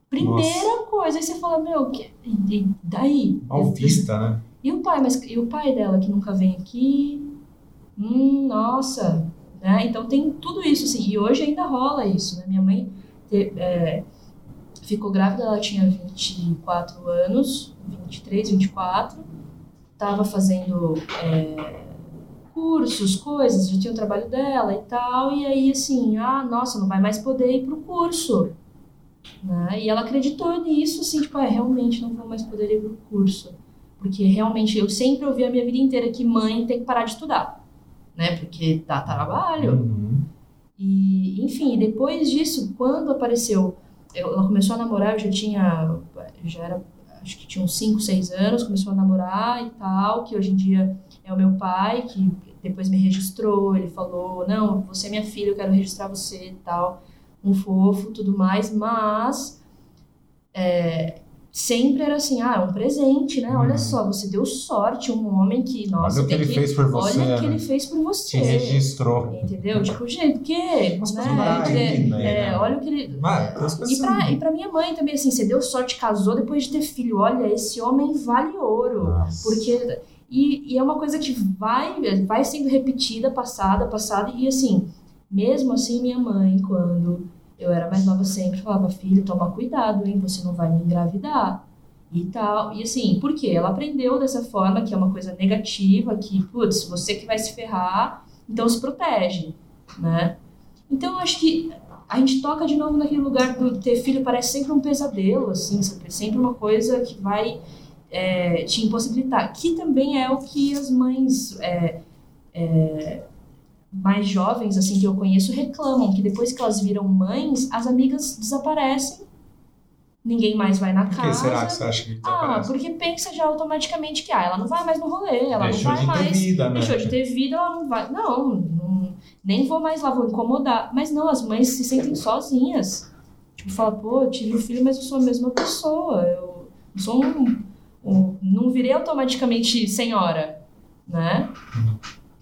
Primeira coisa, aí você fala, meu, que, e, e daí? Mal vista, né? E o pai, mas e o pai dela que nunca vem aqui? Hum, nossa, né? Então tem tudo isso assim. E hoje ainda rola isso, né? Minha mãe te- é, ficou grávida, ela tinha 24 anos, 23, 24, tava fazendo é, cursos, coisas, já tinha o trabalho dela e tal, e aí assim, ah, nossa, não vai mais poder ir pro curso. Né? E ela acreditou nisso, assim, tipo, ah, realmente não vou mais poder ir pro curso. Porque realmente eu sempre ouvi a minha vida inteira que mãe tem que parar de estudar, né? Porque dá trabalho. Uhum. E, enfim, depois disso, quando apareceu, eu- ela começou a namorar, eu já tinha, já era, acho que tinha uns 5, 6 anos, começou a namorar e tal, que hoje em dia é o meu pai, que depois me registrou, ele falou, não, você é minha filha, eu quero registrar você e tal, um fofo, tudo mais, mas é, sempre era assim, ah, é um presente, né? Olha Uhum. só, você deu sorte, um homem que, nossa, Olha o que ele fez por você, Olha o que né? ele fez por você. Te registrou. Entendeu? Tipo, gente, o quê? Né? bem, Dizer, né? é, olha o que ele. Mas, E pra, e pra minha mãe também, assim, você deu sorte, casou depois de ter filho. Olha, esse homem vale ouro. Nossa. Porque. E, e é uma coisa que vai, vai sendo repetida, passada, passada. E assim, mesmo assim, minha mãe, quando eu era mais nova, sempre falava: filho, toma cuidado, hein? Você não vai me engravidar. E tal. E assim, por quê? Ela aprendeu dessa forma, que é uma coisa negativa, que, putz, você que vai se ferrar, então se protege, né? Então eu acho que a gente toca de novo naquele lugar do ter filho, parece sempre um pesadelo, assim, sabe? sempre uma coisa que vai é, te impossibilitar. Que também é o que as mães é, é, mais jovens, assim, que eu conheço, reclamam, que depois que elas viram mães, as amigas desaparecem, ninguém mais vai na Por que casa. será que você acha que Ah, porque pensa já automaticamente que ah, ela não vai mais no rolê, ela Deixou não vai de ter mais. vida, né? Deixou de ter vida, ela não vai. Não, não, nem vou mais lá, vou incomodar. Mas não, as mães se sentem sozinhas. Tipo, fala, pô, eu tive um filho, mas eu sou a mesma pessoa. Eu não sou um. um- não virei automaticamente senhora, né?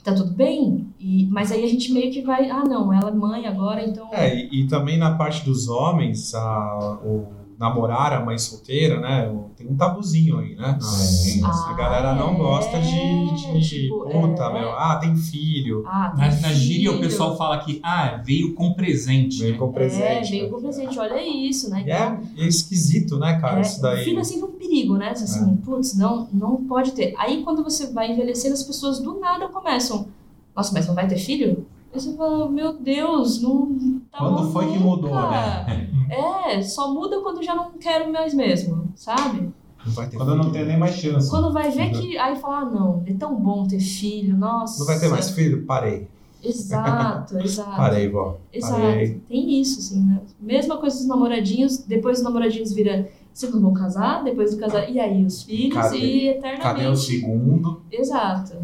Tá tudo bem. E, mas aí a gente meio que vai, ah, não, ela é mãe agora, então. É, e, e também na parte dos homens, a, o namorar a mãe solteira, né? Tem um tabuzinho aí, né? Sim. a galera não é, gosta de, de tipo, puta, é. meu. Ah, tem filho. Ah, tem Na, na gíria o filho. pessoal fala que ah, veio com presente. Veio né? com presente. É, veio né? com presente, olha isso, né? E é, é esquisito, né, cara? É, isso daí. Fica sempre um perigo, né? Assim, putz, não, não pode ter. Aí quando você vai envelhecendo, as pessoas do nada começam. Nossa, mas não vai ter filho? Aí você fala, meu Deus, não tá Quando bom foi que mudou, né? É, só muda quando já não quero mais mesmo, sabe? Não vai ter Quando eu não tenho nem mais chance. Quando vai ver que. Aí fala, ah, não, é tão bom ter filho, nossa. Não vai ter mais filho? Parei. Exato, exato. Parei, vó. Exato. Parei. Tem isso, assim, né? Mesma coisa dos namoradinhos, depois os namoradinhos vira. Vocês não vão casar? Depois do casar. E aí, os filhos? Cadê- e eternamente. Cadê o segundo? Exato.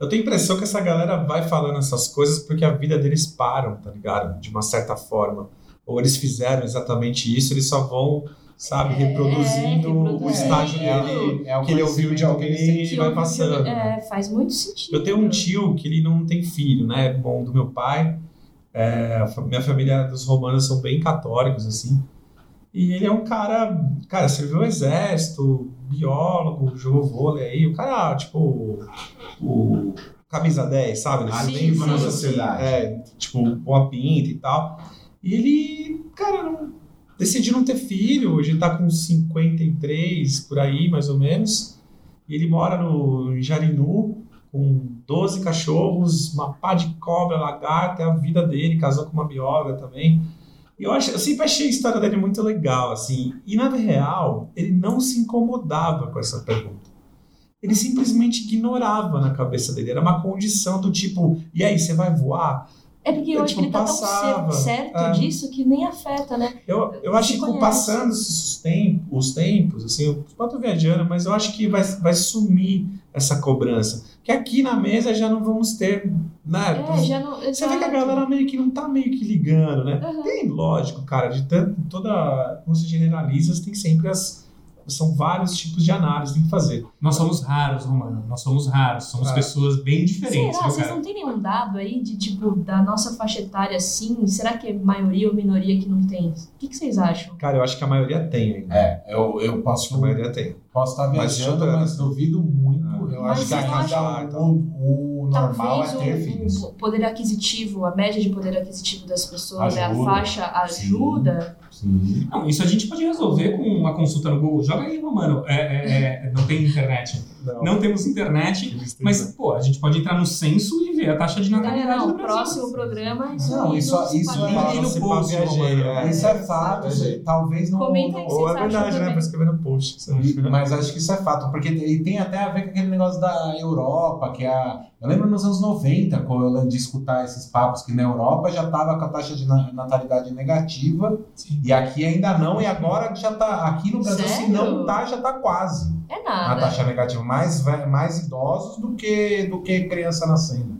Eu tenho a impressão que essa galera vai falando essas coisas porque a vida deles param, tá ligado? De uma certa forma. Ou eles fizeram exatamente isso, eles só vão, sabe, É, reproduzindo o estágio É, dele é o que ele ouviu de alguém e vai passando. né? É, faz muito sentido. Eu tenho um tio que ele não tem filho, né? Bom, do meu pai. É, minha família dos romanos são bem católicos, assim. E ele é um cara, cara, serviu no exército, biólogo, jogou vôlei aí. O cara, tipo, o camisa 10, sabe? Ele Sim, bem sim. fã, na assim, sociedade. É, tipo, boa pinta e tal. E ele, cara, não, decidiu não ter filho. Hoje ele tá com 53, por aí, mais ou menos. E ele mora no em Jarinu, com 12 cachorros, uma pá de cobra, lagarta, é a vida dele, casou com uma bióloga também. Eu, acho, eu sempre achei a história dele muito legal, assim. E na real, ele não se incomodava com essa pergunta. Ele simplesmente ignorava na cabeça dele. Era uma condição do tipo, e aí, você vai voar? É porque eu acho que tipo, ele tá passava, tão cer- certo é. disso que nem afeta, né? Eu, eu acho que passando os tempos, os tempos, assim, eu estar viajando, mas eu acho que vai, vai sumir essa cobrança. Que aqui na mesa já não vamos ter, né? É, já não. Você vê que a galera meio que não tá meio que ligando, né? Aham. Tem, lógico, cara, de tanto, toda. Quando você generaliza, tem sempre as. São vários tipos de análise que tem que fazer. Nós somos raros, Romano. Nós somos raros. Somos Ah. pessoas bem diferentes, Será? viu, Vocês cara? não têm nenhum dado aí de, tipo, da nossa faixa etária assim? Será que é maioria ou minoria que não tem? O que, que vocês acham? Cara, eu acho que a maioria tem ainda. É, eu, eu A posso, maioria tem. posso estar Mas viajando, chuta- mas duvido muito. Ah. Eu Mas acho que acho- o, o normal é Talvez ter o- filhos. o, poder aquisitivo, a média de poder aquisitivo das pessoas, né? a Ajuda. faixa ajuda. Sim. Não, isso a gente pode resolver com uma consulta no Google. Joga aí, Romano. É, é, é, não tem internet. Não temos internet, mas, pô, a gente pode entrar no censo e ver a taxa de É, natalidade não, do Brasil. próximo programa, isso Não, aí isso- isso é- no Se post, é. Isso é fato, talvez não. Comenta não- aí. Ou é verdade, né? Pra escrever no post. sabe? Mas acho que isso é fato, porque tem até a ver com aquele negócio da Europa, que é a Eu lembro nos anos 90, quando eu lembro de escutar esses papos que na Europa já estava com a taxa de na- natalidade negativa e aqui ainda não, e agora já tá aqui no Brasil, se Sério? não tá, já tá quase É a nada. taxa negativa. Mais, mais idosos do que, do que criança nascendo.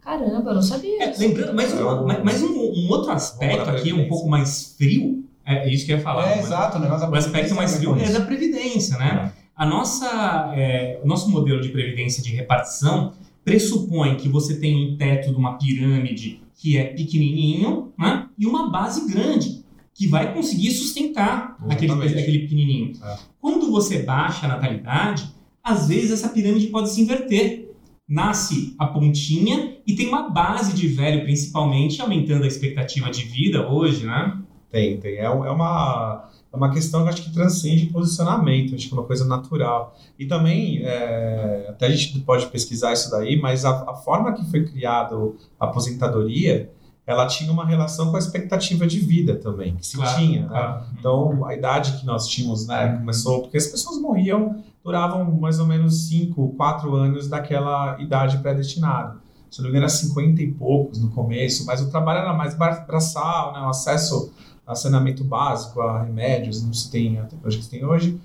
Caramba, eu não sabia. É, lembrando, mas, Eu- mas- mas um, um outro aspecto aqui, um pouco mais frio, é isso que eu ia falar. é, mas- exato, o negócio da O aspecto mais a frio é da previdência, né? A nossa, é, o nosso modelo de previdência de repartição pressupõe que você tem um teto de uma pirâmide que é pequenininho, né? E uma base grande que vai conseguir sustentar aquele, aquele pequenininho. É. Quando você baixa a natalidade, às vezes essa pirâmide pode se inverter. Nasce a pontinha e tem uma base de velho, principalmente, aumentando a expectativa de vida hoje, né? Tem, tem. É, é uma, é uma questão que acho que transcende posicionamento, acho que é uma coisa natural. E também, é, até a gente pode pesquisar isso daí, mas a, a forma que foi criada a aposentadoria, ela tinha uma relação com a expectativa de vida também, que se Claro, tinha, né? claro. Então, a idade que nós tínhamos, né, começou, porque as pessoas morriam, duravam mais ou menos 5, 4 anos daquela idade predestinada. Se não me engano, era 50 e poucos no começo, mas o trabalho era mais bra- braçal, né, o acesso a saneamento básico, a remédios, não se tem a tecnologia que se tem hoje.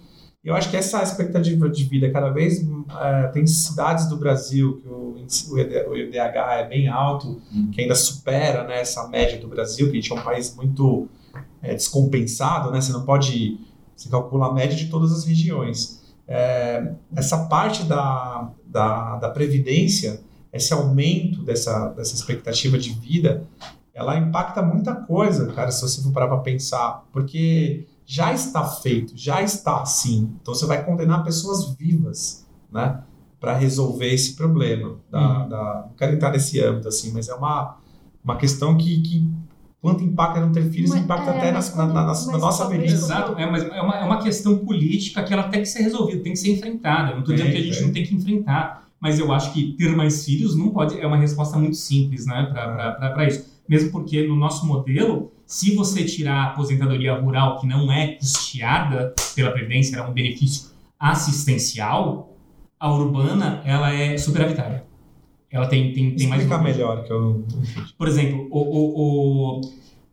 Eu acho que essa expectativa de vida cada vez eh, tem cidades do Brasil que o, o IDH é bem alto, que ainda supera né, essa média do Brasil, que a gente é um país muito é, descompensado, né? Você não pode você calcula a média de todas as regiões. É, essa parte da, da, da previdência, esse aumento dessa, dessa expectativa de vida, ela impacta muita coisa, cara, se você for parar para pensar, porque já está feito, já está assim. Então você vai condenar pessoas vivas, né, para resolver esse problema. Da, Uhum. da- não quero entrar nesse âmbito assim, mas é uma, uma questão que, que quanto impacta não ter filhos, Mas- impacta é, até mas na, na, nossa quando- Exato, é, mas é uma, é uma questão política que ela tem que ser resolvida, tem que ser enfrentada. Eu não estou Tem, dizendo que a gente não tem que enfrentar, mas eu acho que ter mais filhos não pode é uma resposta muito simples, né, para isso. Mesmo porque no nosso modelo, se você tirar a aposentadoria rural que não é custeada pela previdência, é um benefício assistencial, a urbana ela é superavitária. Ela tem tem, tem mais Explicar melhor que eu Por exemplo, o, o, o,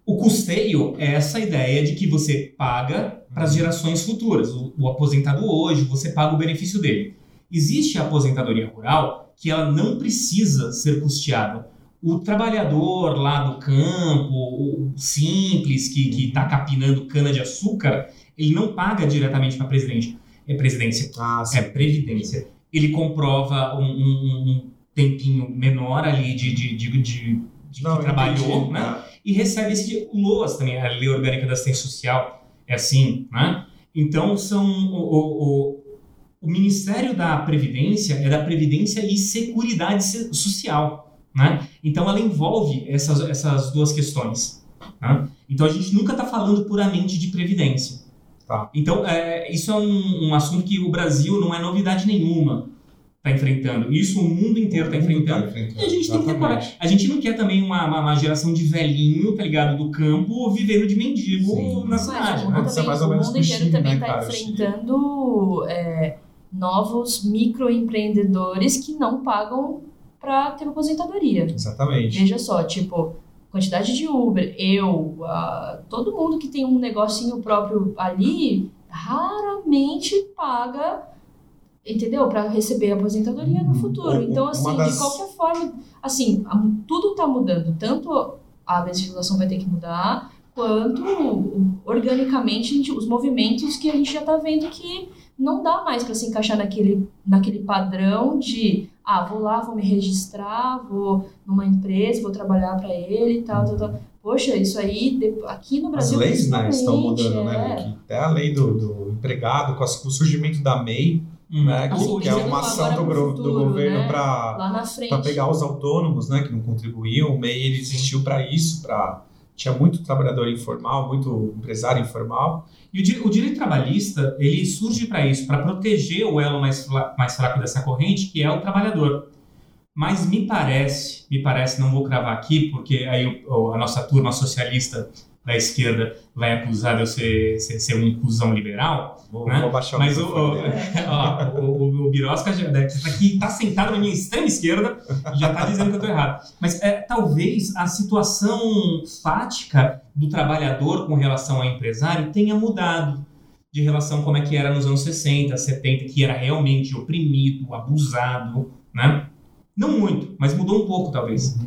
o custeio é essa ideia de que você paga para as gerações futuras. O, o aposentado hoje, você paga o benefício dele. Existe a aposentadoria rural que ela não precisa ser custeada. O trabalhador lá do campo, o simples, que está capinando cana-de-açúcar, ele não paga diretamente para a presidente. É presidência. Ah. É previdência. Ele comprova um, um- um tempinho menor ali de, de, de, de- de Não, que trabalhou, entendi. né? E recebe esse LOAS também, a Lei Orgânica da Assistência Social, é assim, né? Então são o, o, o, o Ministério da Previdência é da Previdência e Seguridade Se- Social, né? Então ela envolve essas, essas duas questões. né? Então a gente nunca está falando puramente de previdência. Tá. Então é, isso é um, um assunto que o Brasil não é novidade nenhuma está enfrentando. Isso o mundo inteiro está enfrentando. E a gente tem que ter coragem. A gente não quer também uma, uma, uma geração de velhinho, tá ligado, do campo, vivendo de mendigo Sim. na cidade. o né? é também, mais ou o mundo inteiro também está Chile. enfrentando é, novos microempreendedores que não pagam para ter aposentadoria. Exatamente. Veja só, tipo, quantidade de Uber, eu, ah, todo mundo que tem um negocinho próprio ali, raramente paga, entendeu? Para receber a aposentadoria no Uhum. futuro. Então, uma assim, das- de qualquer forma, assim, tudo tá mudando. Tanto a legislação vai ter que mudar, quanto organicamente gente- os movimentos que a gente já tá vendo que não dá mais para se encaixar naquele, naquele padrão de ah, vou lá, vou me registrar, vou numa empresa, vou trabalhar para ele e tal, tal, tal. Poxa, isso aí, de- aqui no As Brasil. leis né, estão mudando, né? é. Vicky? Até a lei do, do empregado, com, as- com o surgimento da MEI, Hum. né? Assim, Que, que é uma ação do, gro- do futuro, governo né? para pegar os autônomos, né, que não contribuíam. O MEI ele existiu para isso, para tinha muito trabalhador informal, muito empresário informal. E o, o direito trabalhista, ele surge para isso, para proteger o elo mais, mais fraco dessa corrente, que é o trabalhador. Mas me parece, me parece, não vou cravar aqui, porque aí a nossa turma socialista da esquerda vai acusar de eu ser, ser, ser um cuzão liberal. Vou, Né? vou baixar Mas o, o, ó, o, o, Birosca já, né, que tá aqui tá sentado na minha extrema esquerda já tá dizendo que eu tô errado. Mas é, talvez a situação fática do trabalhador com relação ao empresário tenha mudado de relação como é que era nos anos 60, 70, que era realmente oprimido, abusado, né? Não muito, mas mudou um pouco, talvez.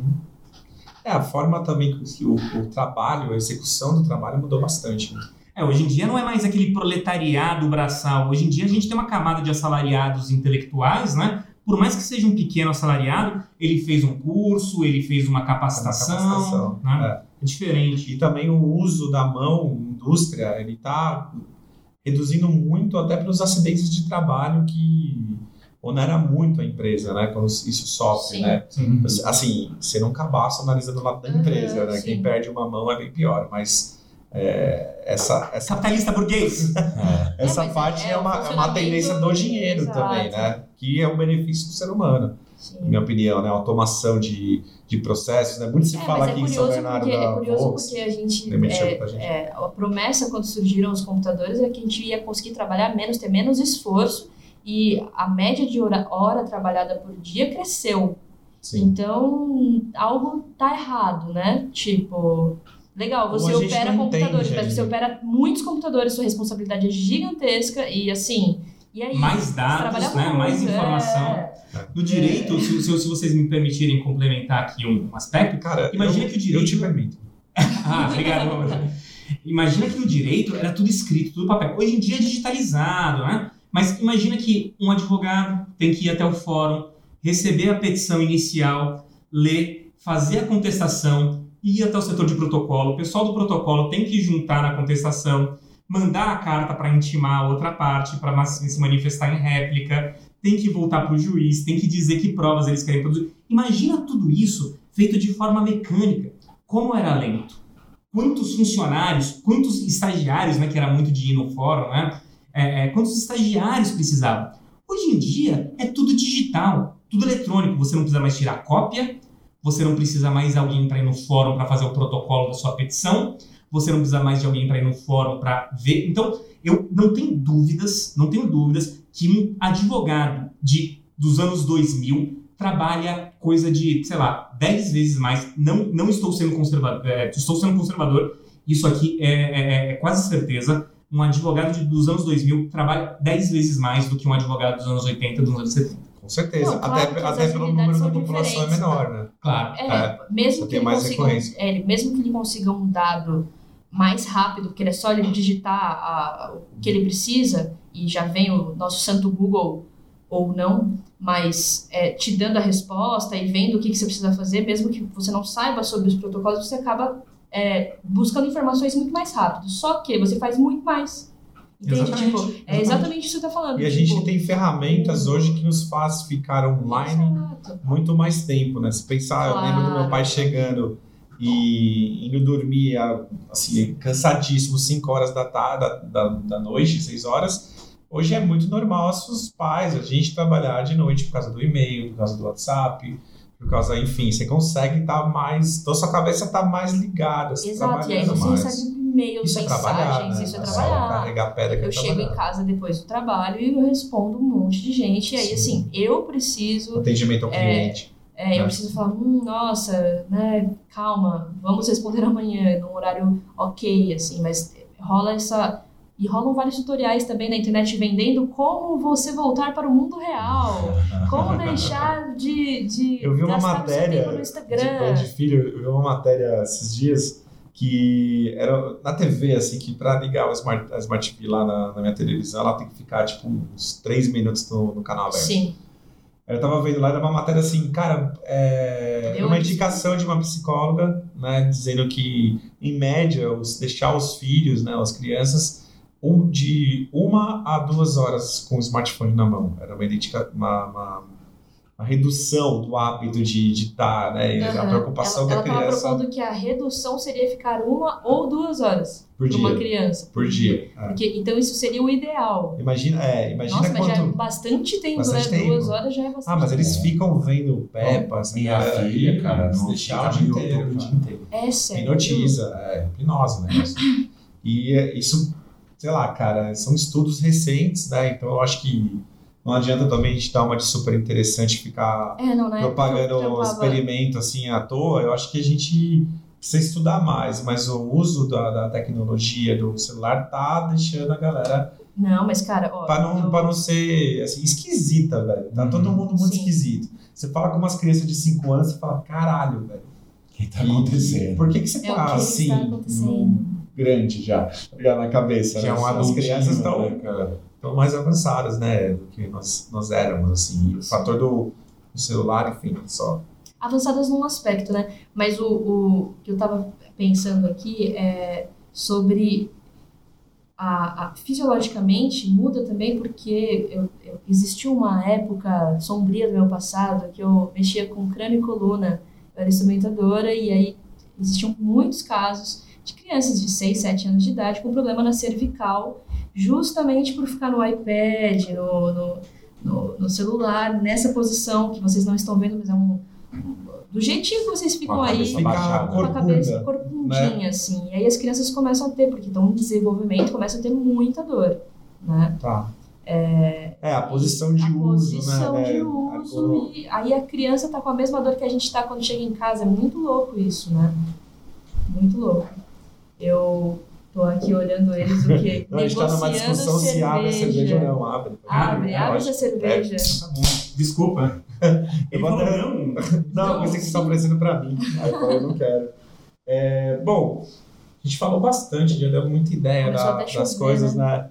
É, a forma também que o, o trabalho, a execução do trabalho mudou bastante. né? É, hoje em dia não é mais aquele proletariado braçal. Hoje em dia a gente tem uma camada de assalariados intelectuais, né? Por mais que seja um pequeno assalariado, ele fez um curso, ele fez uma capacitação. Uma capacitação, né? É diferente. E também o uso da mão, indústria, ele está reduzindo muito até para os acidentes de trabalho que onera muito a empresa, né? Quando isso sofre, Sim. né? Sim. Assim, você não cabaça analisando o lado da empresa, né? sim. Quem perde uma mão é bem pior, mas é, essa, essa, Capitalista burguês. essa mas parte é- é, é uma, é uma tendência do dinheiro Exato. também, né? Que é o benefício do ser humano, Sim. na minha opinião, né? A automação de, de processos, né? Muito se É, fala é aqui em São Bernardo porque, da é curioso Volks, porque a gente, é, gente. é, a promessa quando surgiram os computadores é que a gente ia conseguir trabalhar menos, ter menos esforço e a média de hora, hora trabalhada por dia cresceu. Sim. Então, algo tá errado, né? Tipo, legal, você opera computadores, entende mas você ainda. opera muitos computadores, sua responsabilidade é gigantesca e assim, aí? Mais dados, né? Mais muito, informação. é. No direito, se, se- se vocês me permitirem complementar aqui um aspecto, Cara, Imagina eu, que o direito- Eu te permito. Ah, obrigado. Imagina que no direito era tudo escrito, tudo papel. Hoje em dia é digitalizado, né? Mas imagina que um advogado tem que ir até o fórum, receber a petição inicial, ler, fazer a contestação, ir até o setor de protocolo. O pessoal do protocolo tem que juntar na contestação, mandar a carta para intimar a outra parte, para se manifestar em réplica, tem que voltar para o juiz, tem que dizer que provas eles querem produzir. Imagina tudo isso feito de forma mecânica. Como era lento? Quantos funcionários, quantos estagiários, né, que era muito de ir no fórum, né? É, é, quantos estagiários precisavam? Hoje em dia é tudo digital, tudo eletrônico. Você não precisa mais tirar cópia, você não precisa mais alguém para ir no fórum para fazer o protocolo da sua petição, você não precisa mais de alguém para ir no fórum para ver. Então, eu não tenho dúvidas, não tenho dúvidas que um advogado de dos anos 2000 trabalha coisa de, sei lá, 10 vezes mais. Não, não estou sendo conservador, é, estou sendo conservador. Isso aqui é, é- é quase certeza. Um advogado de- dos anos 2000 trabalha 10 vezes mais do que um advogado dos anos 80, dos anos 70. Com certeza. Não, claro até até pelo número da população é menor, né? Claro. É, É, mesmo que mais consiga, recorrência. é, ele- mesmo que ele consiga um dado mais rápido, porque ele é só ele digitar a- o que ele precisa e já vem o nosso santo Google ou não, mas é, te dando a resposta e vendo o que, que você precisa fazer, mesmo que você não saiba sobre os protocolos, você acaba é, buscando informações muito mais rápido. Só que você faz muito mais. Entende? Exatamente, Tipo, é exatamente isso que você está falando. E a tipo, gente tem ferramentas hoje que nos faz ficar online Exato. muito mais tempo, né? Se pensar, eu lembro do meu Claro. pai chegando e indo dormir, assim, cansadíssimo, 5 horas da tarde, da, da, noite, 6 horas. Hoje é muito normal os pais, a gente trabalhar de noite por causa do e-mail, por causa do WhatsApp, por causa, enfim, você consegue estar mais. Então sua cabeça está mais ligada, você tá Exato, e aí você mais. recebe e-mails, Isso é trabalhar, mensagens, né? isso é só trabalhar. Carregar pedra que é Eu chego em casa depois do trabalho e eu respondo um monte de gente. E aí, Sim. assim, eu preciso. Atendimento ao É, cliente. É, eu É. preciso falar, hum, nossa, né, calma, vamos responder amanhã, num horário ok, assim, mas rola essa. E rolam vários tutoriais também na internet vendendo como você voltar para o mundo real. Como deixar de, de Eu vi uma matéria no de Instagram. pai de filho, eu vi uma matéria esses dias que era na TV, assim, que pra ligar o Smart, a Smart TV lá na, na minha televisão, ela tem que ficar, tipo, uns três minutos no, no canal aberto. Sim, Eu tava vendo lá, era uma matéria assim, cara, é, Deu uma indicação de uma psicóloga, né, dizendo que, em média, os, deixar os filhos, né, as crianças, um, de uma a duas horas com o smartphone na mão. Era uma, uma, uma, a redução do hábito de estar, né? E A preocupação ela, da ela tava criança propondo que a redução seria ficar uma ou duas horas por para uma dia. criança. Por dia. É. Porque, então isso seria o ideal. Imagina, é, imagina Nossa, mas já é quanto. bastante tempo, Bastante né? tempo. Duas horas já é bastante Ah, mas eles tempo. ficam vendo Peppa, essa Minha galera filha, aí, cara, se não deixar o no dia inteiro. O cara. dia inteiro. É sério. Hipnotiza, é hipnose, né? E é, isso, sei lá, cara, são estudos recentes, né? Então eu acho que não adianta também a gente dar uma de super interessante e ficar É, não, eu propagando um trampava- experimento assim à toa. Eu acho que a gente precisa estudar mais, mas o uso da, da tecnologia do celular tá deixando a galera Não, mas cara, ó. Pra não, eu- pra não ser assim, esquisita, velho. Tá Uhum. todo mundo muito Sim. esquisito. Você fala com umas crianças de 5 anos, você fala, caralho, velho. O que tá E- acontecendo? Por que, que você É o tá que assim, grande já, tá ligado? na cabeça? Já é né? um As adultinho, crianças estão né, cara? Estão mais avançadas, né, do que nós, nós éramos, assim. O fator do, do celular, enfim, só. avançadas num aspecto, né? Mas o, o que eu tava pensando aqui é sobre a, a- fisiologicamente muda também porque eu, eu- existiu uma época sombria do meu passado que eu mexia com crânio e coluna, eu era instrumentadora e aí existiam muitos casos de crianças de 6, 7 anos de idade com problema na cervical, justamente por ficar no iPad, no, no, no, no celular, nessa posição que vocês não estão vendo, mas é um. Do jeitinho que vocês ficam aí, baixada. com a cabeça corcunda. corcundinha, assim. E aí as crianças começam a ter, porque estão em desenvolvimento, começam a ter muita dor, né? Tá. É, a posição de a uso, posição né? de né? uso e aí a criança tá com a mesma dor que a gente tá quando chega em casa. É muito louco isso, né? Muito louco. Eu tô aqui olhando eles o quê? Não, a gente tá numa Negociando discussão se abre a cerveja ou não. Abre. Abre, É, abre essa cerveja. Tá bom. Desculpa. Eu vou até- não. Não, Não, pensei que você está oferecendo para mim. Aí eu falei, eu não quero. É, bom, a gente falou bastante, já deu muita ideia da- a das chover, coisas, né?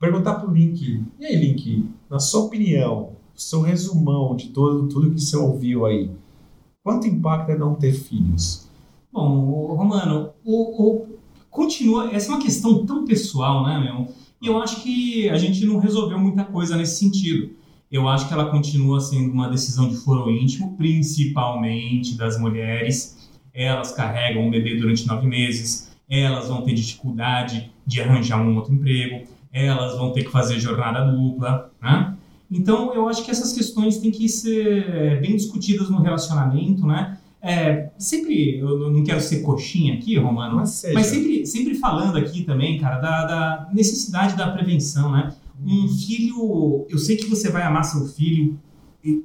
Perguntar pro Link. E aí, Link, na sua opinião, seu resumão de todo, tudo que você ouviu aí, quanto impacta é não ter filhos? Bom, o- Romano, o, o- continua. Essa é uma questão tão pessoal, né, meu? E eu acho que a gente não resolveu muita coisa nesse sentido. Eu acho que ela continua sendo uma decisão de foro íntimo, principalmente das mulheres. Elas carregam um bebê durante nove meses, elas vão ter dificuldade de arranjar um outro emprego, elas vão ter que fazer jornada dupla, né? Então, eu acho que essas questões têm que ser bem discutidas no relacionamento, né? É, sempre, eu não quero ser coxinha aqui, Romano, Mas mas sempre, sempre falando aqui também, cara, da, da necessidade da prevenção, né? Um filho, eu sei que você vai amar seu filho,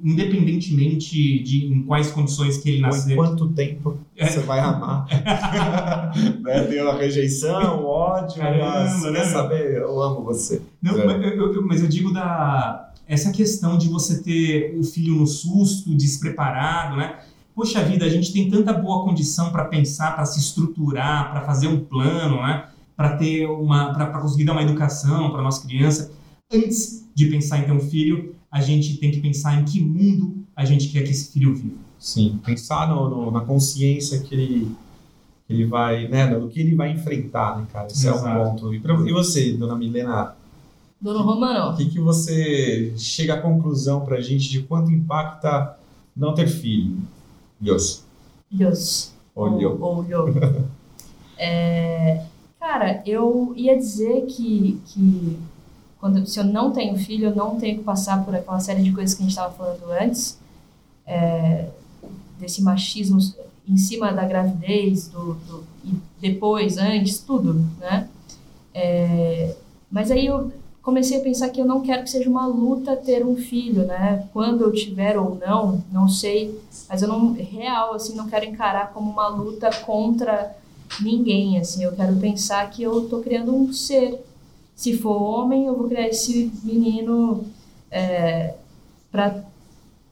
independentemente de em quais condições que ele Ou em nascer. quanto tempo É. você vai amar? né? Tem uma rejeição, ódio, Caramba, mas né, quer saber? Eu amo você. Não, É. mas eu, eu- mas eu digo da essa questão de você ter o filho no susto, despreparado, né? Poxa vida, a gente tem tanta boa condição para pensar, para se estruturar, para fazer um plano, né? Para ter uma, para conseguir dar uma educação para nossa criança. Antes de pensar em ter um filho, a gente tem que pensar em que mundo a gente quer que esse filho viva. Sim, pensar no, no- na consciência que ele, que ele vai, né, no que ele vai enfrentar, né, cara? Esse é um ponto. E, pra- e você, dona Milena, Dono o Romano, que, que você chega à conclusão pra gente de quanto impacta não ter filho? Deus. Deus. Olhou. Ou- Olhou. É, cara, eu ia dizer que, que quando, se eu não tenho filho, eu não tenho que passar por aquela série de coisas que a gente estava falando antes, é, desse machismo em cima da gravidez, do, do- e depois, antes, tudo, né? É, mas aí eu comecei a pensar que eu não quero que seja uma luta ter um filho, né? Quando eu tiver ou não, não sei, mas eu não real assim não quero encarar como uma luta contra ninguém, assim. Eu quero pensar que eu tô criando um ser. Se for homem, eu vou criar esse menino é, para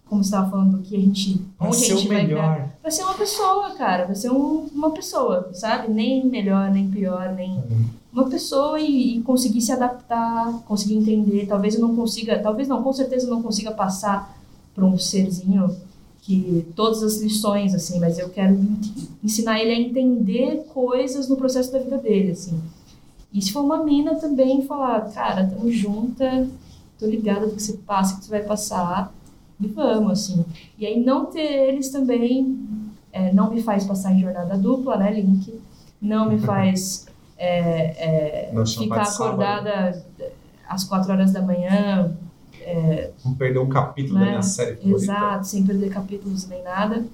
como você estava falando que a gente Pra onde ser a gente o vai melhor. Pra ser uma pessoa, cara. Pra ser um- uma pessoa, sabe? Nem melhor, nem pior, nem. Uma pessoa e, e conseguir se adaptar, conseguir entender. Talvez eu não consiga, talvez não, com certeza eu não consiga passar pra um serzinho que todas as lições, assim, mas eu quero en- ensinar ele a entender coisas no processo da vida dele, assim. E se for uma mina também, falar, cara, tamo junta, tô ligada do que você passa, que você vai passar. e vamos, assim. E aí não ter eles também é, não me faz passar em jornada dupla, né, Link? Não me faz é, é, chamar ficar de sábado. acordada às quatro horas da manhã, Não perder um capítulo Né? da minha série favorita. exato, sem perder capítulos nem nada.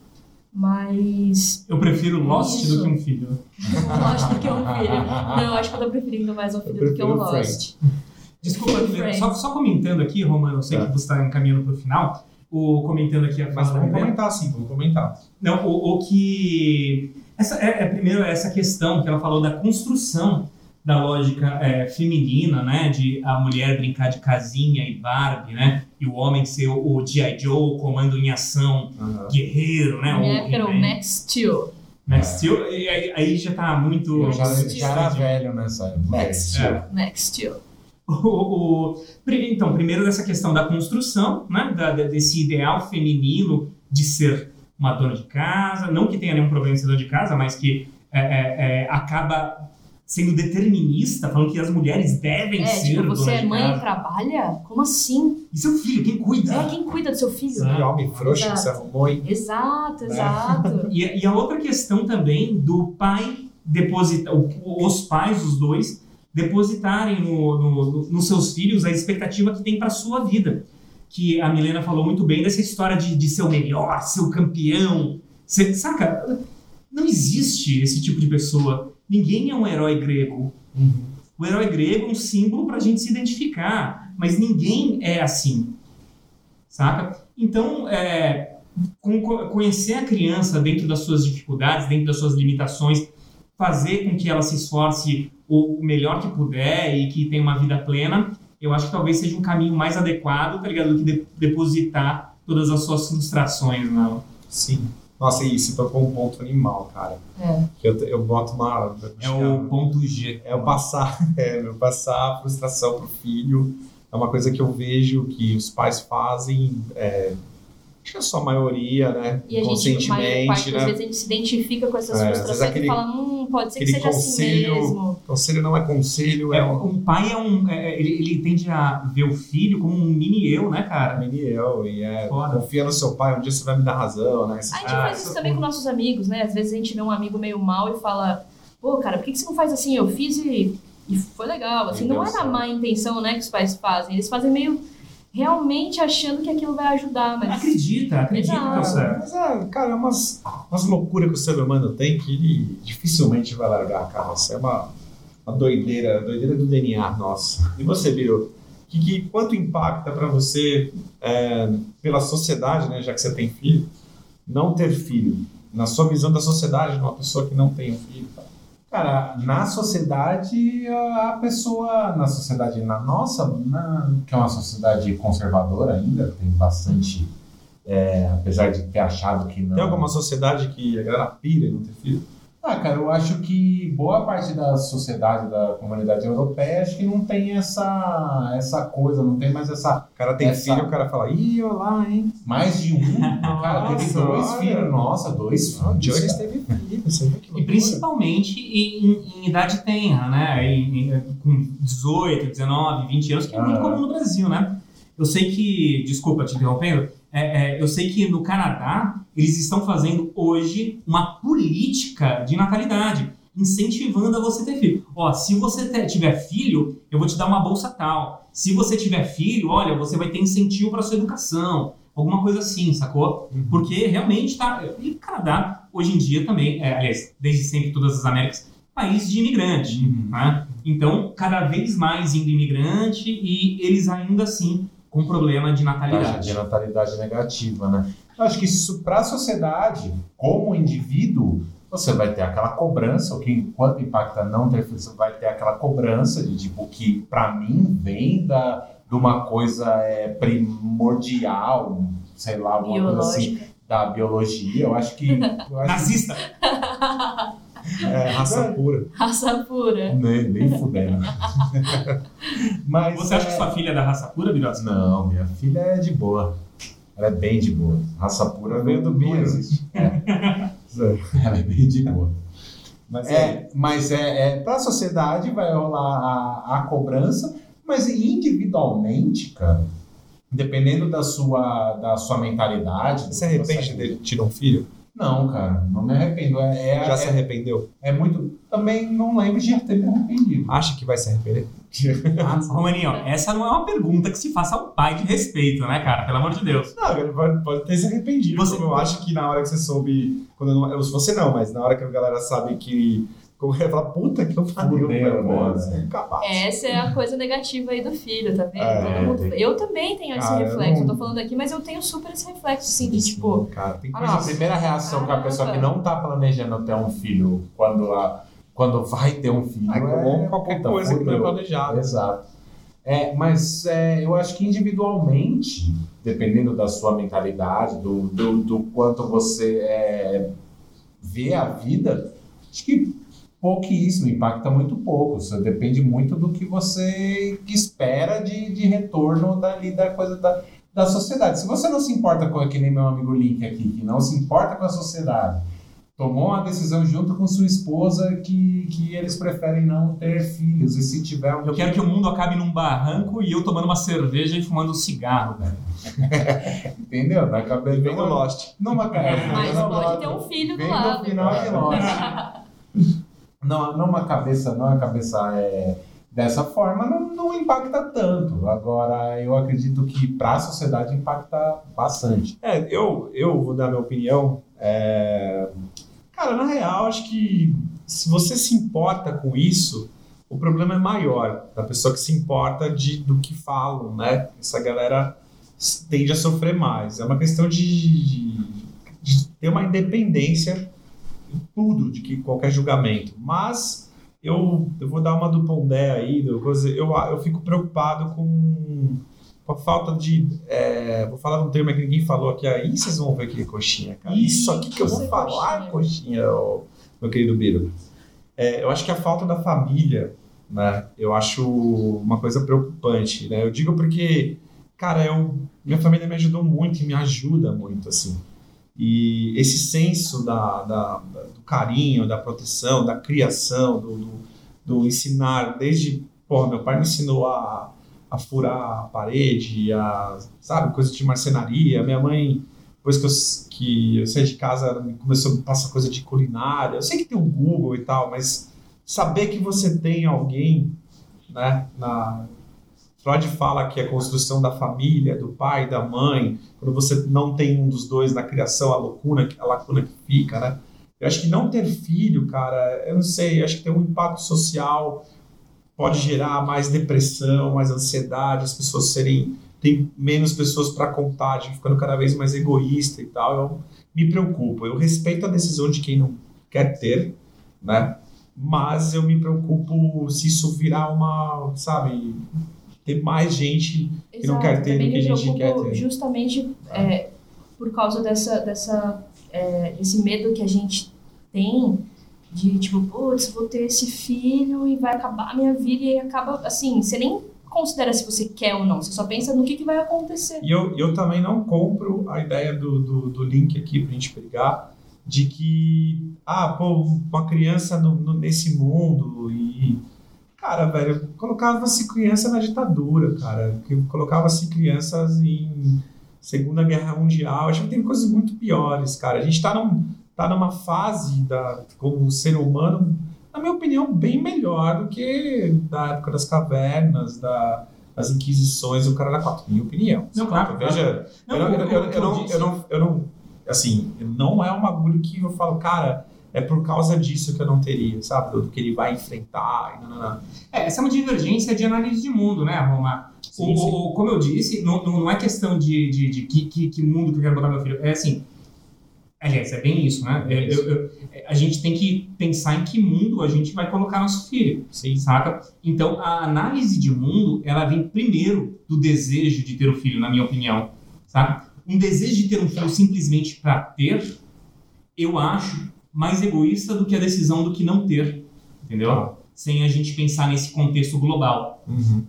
Mas Eu prefiro Lost Isso. do que um filho. Lost do que um filho. Não, eu acho que eu tô preferindo mais um filho do que um Lost. Desculpa, só, só comentando aqui, Romano, eu sei Tá. que você está encaminhando para o final, o, comentando aqui a Mas vamos comentar sim, vamos comentar. Não, o, o que. Essa, é, é primeiro essa questão que ela falou da construção da lógica é, feminina, né? De a mulher brincar de casinha e Barbie, né? E o homem ser o, o G.I. Joe, o comando em ação, guerreiro, né? Minha o era o. Max Steel. Max Steel, e aí, aí já tá muito. Eu já, Steel. já era velho nessa época. Max Steel. Max Steel. O- o- então, primeiro dessa questão da construção, né, da- desse ideal feminino de ser uma dona de casa, não que tenha nenhum problema em ser dona de casa, mas que é, é, é, acaba sendo determinista, falando que as mulheres devem É, ser tipo, você é de mãe e casa. trabalha? Como assim? E seu filho, quem cuida? É, quem cuida do seu filho? Exato. Que homem frouxo que você arrumou, hein? Exato, exato. E, e a outra questão também do pai depositar, os pais, os dois, depositarem no, no- no- nos seus filhos a expectativa que tem para sua vida. Que a Milena falou muito bem dessa história de, de ser o melhor, ser o campeão. Ser, saca? Não existe esse tipo de pessoa. Ninguém é um herói grego. O herói grego é um símbolo para a gente se identificar, mas ninguém é assim, saca? Então, é, conhecer a criança dentro das suas dificuldades, dentro das suas limitações, fazer com que ela se esforce o melhor que puder e que tenha uma vida plena, eu acho que talvez seja um caminho mais adequado, tá ligado? Do que de- depositar todas as suas frustrações nela. Sim. Nossa, e você tocou um ponto animal, cara. É. Que eu, eu boto uma. É o ponto G. É o passar, é, meu, passar a frustração pro filho. É uma coisa que eu vejo que os pais fazem, é, acho que a sua maioria, né? E a gente, conscientemente, parte das né? vezes a gente se identifica com essas É, às frustrações aquele- e fala, hum, pode ser que seja assim conselho- mesmo. Conselho não é conselho, é, É, um um pai é um. é, ele, ele tende a ver o filho como um mini eu, né, cara? mini eu, e é, Foda. confia no seu pai, um dia você vai me dar razão, né? Esse- A gente Ah, faz isso isso também é com nossos amigos, né? Às vezes a gente vê um amigo meio mal e fala, pô, cara, por que, que você não faz assim? Eu fiz e, e foi legal. Assim, não é na má intenção, né, que os pais fazem. Eles fazem meio realmente achando que aquilo vai ajudar, mas. Acredita, acredita que é o Exato. certo. Mas, é, cara, é umas, umas loucuras que o ser humano tem que ele dificilmente vai largar, cara. Isso é uma, uma doideira, doideira do DNA nossa. E você, Biro? Que, que, quanto impacta pra você, é, pela sociedade, né, já que você tem filho, não ter filho? Na sua visão da sociedade, de uma pessoa que não tem um filho. cara? Cara, na sociedade, a pessoa, na sociedade, na nossa, na- que é uma sociedade conservadora ainda, tem bastante, é, apesar de ter achado que não. Tem alguma sociedade que a galera pira em não ter filho? Ah, cara, eu acho que boa parte da sociedade, da comunidade europeia, acho que não tem essa, essa coisa, não tem mais essa. O cara tem Essa- filho, o cara fala, ih, olha lá, hein? Mais de um. cara, teve Nossa, dois olha. filhos, nossa, dois filhos. Jones teve filho, você vê que E principalmente em, em- em idade tenra, né? Em- em- com 18, 19, 20 anos, que é muito Ah. comum no Brasil, né? Eu sei que, desculpa te interrompendo, é, é, eu sei que no Canadá eles estão fazendo hoje uma política de natalidade, incentivando a você ter filho. Ó, se você te- tiver filho, eu vou te dar uma bolsa tal. Se você tiver filho, olha, você vai ter incentivo para sua educação. Alguma coisa assim, sacou? Porque realmente tá. E o Canadá, hoje em dia também, é, aliás, desde sempre, todas as Américas, país de imigrante. Né? Então, cada vez mais indo imigrante e eles ainda assim com problema de natalidade. de natalidade negativa, né? Eu acho que isso para a sociedade, como indivíduo, você vai ter aquela cobrança, o que enquanto impacta não ter filho, você vai ter aquela cobrança de tipo que para mim vem da de uma coisa é, primordial, sei lá, alguma coisa assim Biológica. da biologia. Eu acho que eu acho Nazista! É, raça pura. Raça pura. que nem, nem fudendo. Mas Você acha que é- sua filha é da raça pura, Birossi? Não, minha filha é de boa. Ela é bem de boa. Raça pura veio do Não Bia. existe. Ela é bem de boa. Mas é, É, mas é, é para a sociedade vai rolar a, a cobrança, mas individualmente, cara, dependendo da sua, da sua mentalidade. Você que arrepende você- dele tirar um filho? Não, cara, não me arrependo. É, é, Já se é, arrependeu? é muito. Também não lembro de ter me arrependido. Acha que vai se arrepender? Romaninho, ó, essa não é uma pergunta que se faça ao pai de respeito, né, cara? Pelo amor de Deus. Não, ele pode, pode ter se arrependido. Você- eu acho que na hora que você soube. Quando eu não, eu- você não, mas na hora que a galera sabe que. Como é falar, puta que eu pariu, né? é. Essa é a coisa negativa aí do filho, tá vendo? É, Todo mundo- tem- Eu também tenho esse Cara, eu reflexo. Eu, não- tô falando aqui, mas eu tenho super esse reflexo, assim, de tipo, cara, tem Ah, coisa. A primeira reação que a pessoa que não tá planejando ter um filho, quando, a, quando vai ter um filho, É como é qualquer puta, coisa que não é planejada. Exato. É, mas é, eu acho que individualmente, dependendo da sua mentalidade, do, do, do quanto você é, vê a vida, acho que pouquíssimo, impacta muito pouco. Isso depende muito do que você espera de, de retorno dali da coisa da, da sociedade. Se você não se importa com, que nem meu amigo Link aqui, que não se importa com a sociedade, tomou uma decisão junto com sua esposa que, que eles preferem não ter filhos, e se tiver um Eu quero que o mundo acabe num barranco e eu tomando uma cerveja e fumando um cigarro, velho. Entendeu? Na cabeça Vem no Lost. Numa mas pode ter um filho do lado. no final de Lost. não, numa cabeça, não é cabeça é, dessa forma, não, não impacta tanto. Agora, eu acredito que para a sociedade impacta bastante. É, eu, eu vou dar minha opinião. É, Cara, na real, acho que se você se importa com isso, o problema é maior da pessoa que se importa de, do que falam, né? Essa galera tende a sofrer mais. É uma questão de, de, de ter uma independência tudo, de que qualquer julgamento. Mas eu, eu vou dar uma do Pondé aí, eu, eu fico preocupado com, com a falta de. é, vou falar um termo que ninguém falou aqui, aí vocês vão ver aquele coxinha, cara. Isso aqui que eu vou falar, coxinha. meu querido Biro. É, eu acho que a falta da família, né? Eu acho uma coisa preocupante, né? Eu digo porque, cara, eu, minha família me ajudou muito e me ajuda muito, assim. E esse senso da, da- do carinho, da proteção, da criação, do, do, do ensinar, desde, porra, meu pai me ensinou a, a furar a parede, a, sabe, coisa de marcenaria. Minha mãe, depois que eu, que eu saí de casa, começou a passar coisa de culinária. Eu sei que tem o Google e tal, mas saber que você tem alguém, né, na... Freud fala que a construção da família, do pai, da mãe, quando você não tem um dos dois na criação, a lacuna, a lacuna que fica, né? Eu acho que não ter filho, cara, eu não sei, eu acho que tem um impacto social, pode gerar mais depressão, mais ansiedade, as pessoas serem tem menos pessoas para contar, ficando cada vez mais egoísta e tal. Eu me preocupo. Eu respeito a decisão de quem não quer ter, né? Mas eu me preocupo se isso virar uma, sabe, ter mais gente que não quer ter do que a gente quer ter. Justamente é, por causa dessa, dessa, é, desse medo que a gente tem de, tipo, putz, vou ter esse filho e vai acabar a minha vida e acaba, assim, você nem considera se você quer ou não, você só pensa no que, que vai acontecer. E eu, eu também não compro a ideia do, do, do link aqui pra gente pegar, de que, ah, pô, uma criança no, no- nesse mundo e. Cara, velho, colocava-se criança na ditadura, cara. Colocava-se crianças em Segunda Guerra Mundial. Acho que tem coisas muito piores, cara. A gente tá, num, tá numa fase da, como ser humano, na minha opinião, bem melhor do que da época das cavernas, da, das inquisições, o cara era quatro. Minha opinião. Não, claro, Veja, eu, não, eu não, eu não, assim, não é um bagulho que eu falo, cara, é por causa disso que eu não teria, sabe? Do que ele vai enfrentar e não, não, não. É, essa é uma divergência de análise de mundo, né, Roma? Sim, O- sim. o- como eu disse, não, não não é questão de, de, de que, que, que mundo que eu quero botar meu filho. É assim. Aliás, é bem isso, né? É. Eu- eu- a gente tem que pensar em que mundo a gente vai colocar nosso filho, Sim. saca? Então, a análise de mundo, ela vem primeiro do desejo de ter o filho, na minha opinião, saca? Um desejo de ter um filho simplesmente para ter, eu acho mais egoísta do que a decisão do que não ter, entendeu? Tá. Sem a gente pensar nesse contexto global.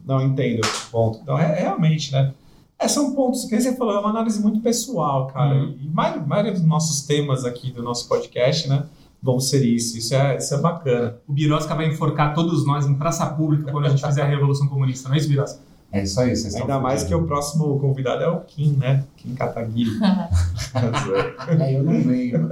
Não entendo. Ponto. Então, é, realmente, né? É, são pontos que você falou, é uma análise muito pessoal, cara. Uhum. E a maioria, a maioria dos nossos temas aqui do nosso podcast, né? Vão ser isso. Isso é, isso é bacana. O Birosca vai enforcar todos nós em praça pública quando a gente fizer a Revolução Comunista, não é isso, Birosca? É isso aí, vocês Ainda mais que o próximo convidado é o Kim, né? Kim Kataguiri. É, eu não venho.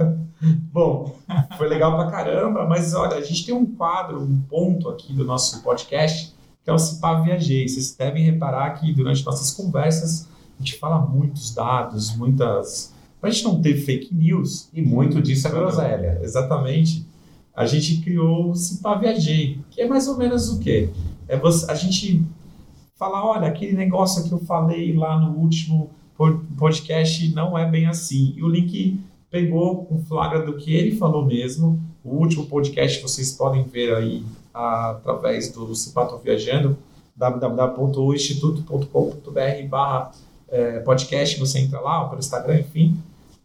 Bom, foi legal pra caramba, mas olha, a gente tem um quadro, um ponto aqui do nosso podcast, que é o Cipá Viajei. Vocês devem reparar que durante nossas conversas a gente fala muitos dados, muitas. Pra gente não ter fake news, E muito disso é groselha. Exatamente. A gente criou o Cipá Viajei, que é mais ou menos o quê? É você, a gente falar, olha, aquele negócio que eu falei lá no último po- podcast não é bem assim. E o link pegou um flagra do que ele falou mesmo. O último podcast vocês podem ver aí através do Cipato Viajando, www.instituto.com.br barra eh, podcast, você entra lá, ou pelo Instagram, enfim.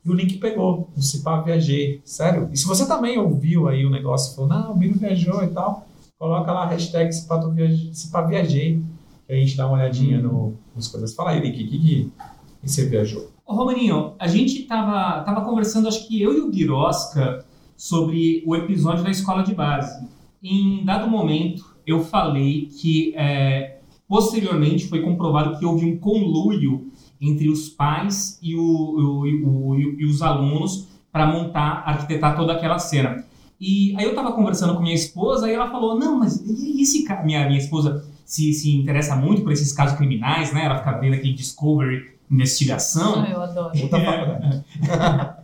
E o link pegou, o Cipá Viajei, sério. E se você também ouviu aí o negócio e falou, não, o Miro viajou e tal, coloca lá a hashtag Cipato Viajei, Cipá Viajei, que a gente dá uma olhadinha no, nas coisas. Fala aí, Link, o que, que, que você viajou? Ô, Romaninho, a gente tava, tava conversando, acho que eu e o Birosca, sobre o episódio da escola de base. Em dado momento, eu falei que é, posteriormente foi comprovado que houve um conluio entre os pais e, o, o- o- e os alunos para montar, arquitetar toda aquela cena. E aí eu tava conversando com minha esposa e ela falou: Não, mas e esse cara? Minha, minha esposa se, se interessa muito por esses casos criminais, né? Ela fica vendo aquele Discovery investigação. Ah, eu adoro. Outra faculdade.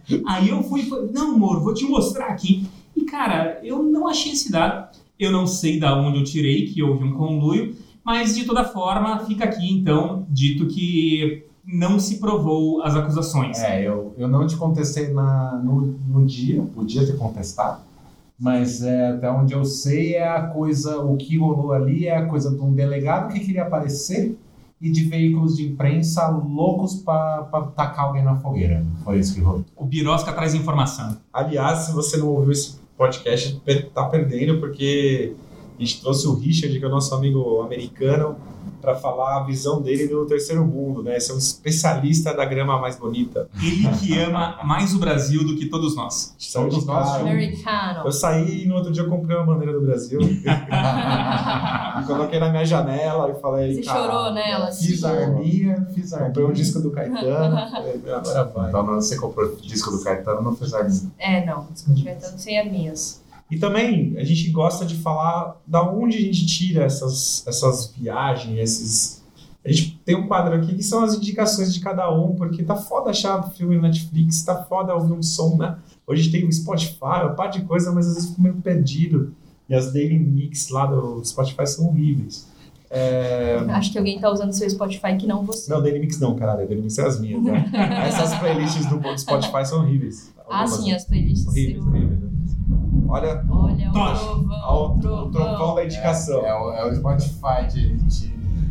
Aí eu fui, e falei, não, amor, vou te mostrar aqui. E, cara, eu não achei esse dado. Eu não sei da onde eu tirei que houve um conluio, mas de toda forma, fica aqui, então, dito que não se provou as acusações. É, eu, eu não te contestei na, no, no dia, podia ter contestado, mas é, até onde eu sei é a coisa, o que rolou ali é a coisa de um delegado que queria aparecer e de veículos de imprensa loucos para tacar alguém na fogueira. Foi isso que rolou. O Birosca traz informação. Aliás, se você não ouviu esse podcast, tá perdendo, porque a gente trouxe o Richard, que é o nosso amigo americano, para falar a visão dele do terceiro mundo, né? Esse é um especialista da grama mais bonita. Ele que ama mais o Brasil do que todos nós. Todos nós. Americano. Eu saí e no outro dia eu comprei uma bandeira do Brasil. e coloquei na minha janela e falei. Você "Cara, chorou nela? Fiz a arminha, fiz a Comprei um disco do Caetano. falei, agora vai. Então você comprou o disco do Caetano, não fez arminha. É, não. Desculpa, tanto sem as minhas. E também a gente gosta de falar da onde a gente tira essas, essas viagens, esses. A gente tem um quadro aqui que são as indicações de cada um, porque tá foda achar filme no Netflix, tá foda ouvir um som, né? Hoje tem o Spotify, uma parte de coisa, mas às vezes fico meio perdido. E as daily mix lá do Spotify são horríveis. É... Acho que alguém tá usando seu Spotify que não você. Não, daily mix não, caralho. Daily mix são as minhas, né? Essas playlists do Spotify são horríveis. Ah, sim, as playlists. Horríveis, horríveis. Olha, Olha, o Tocha. trovão, o trovão da indicação. É, é o, é o Spotify de, de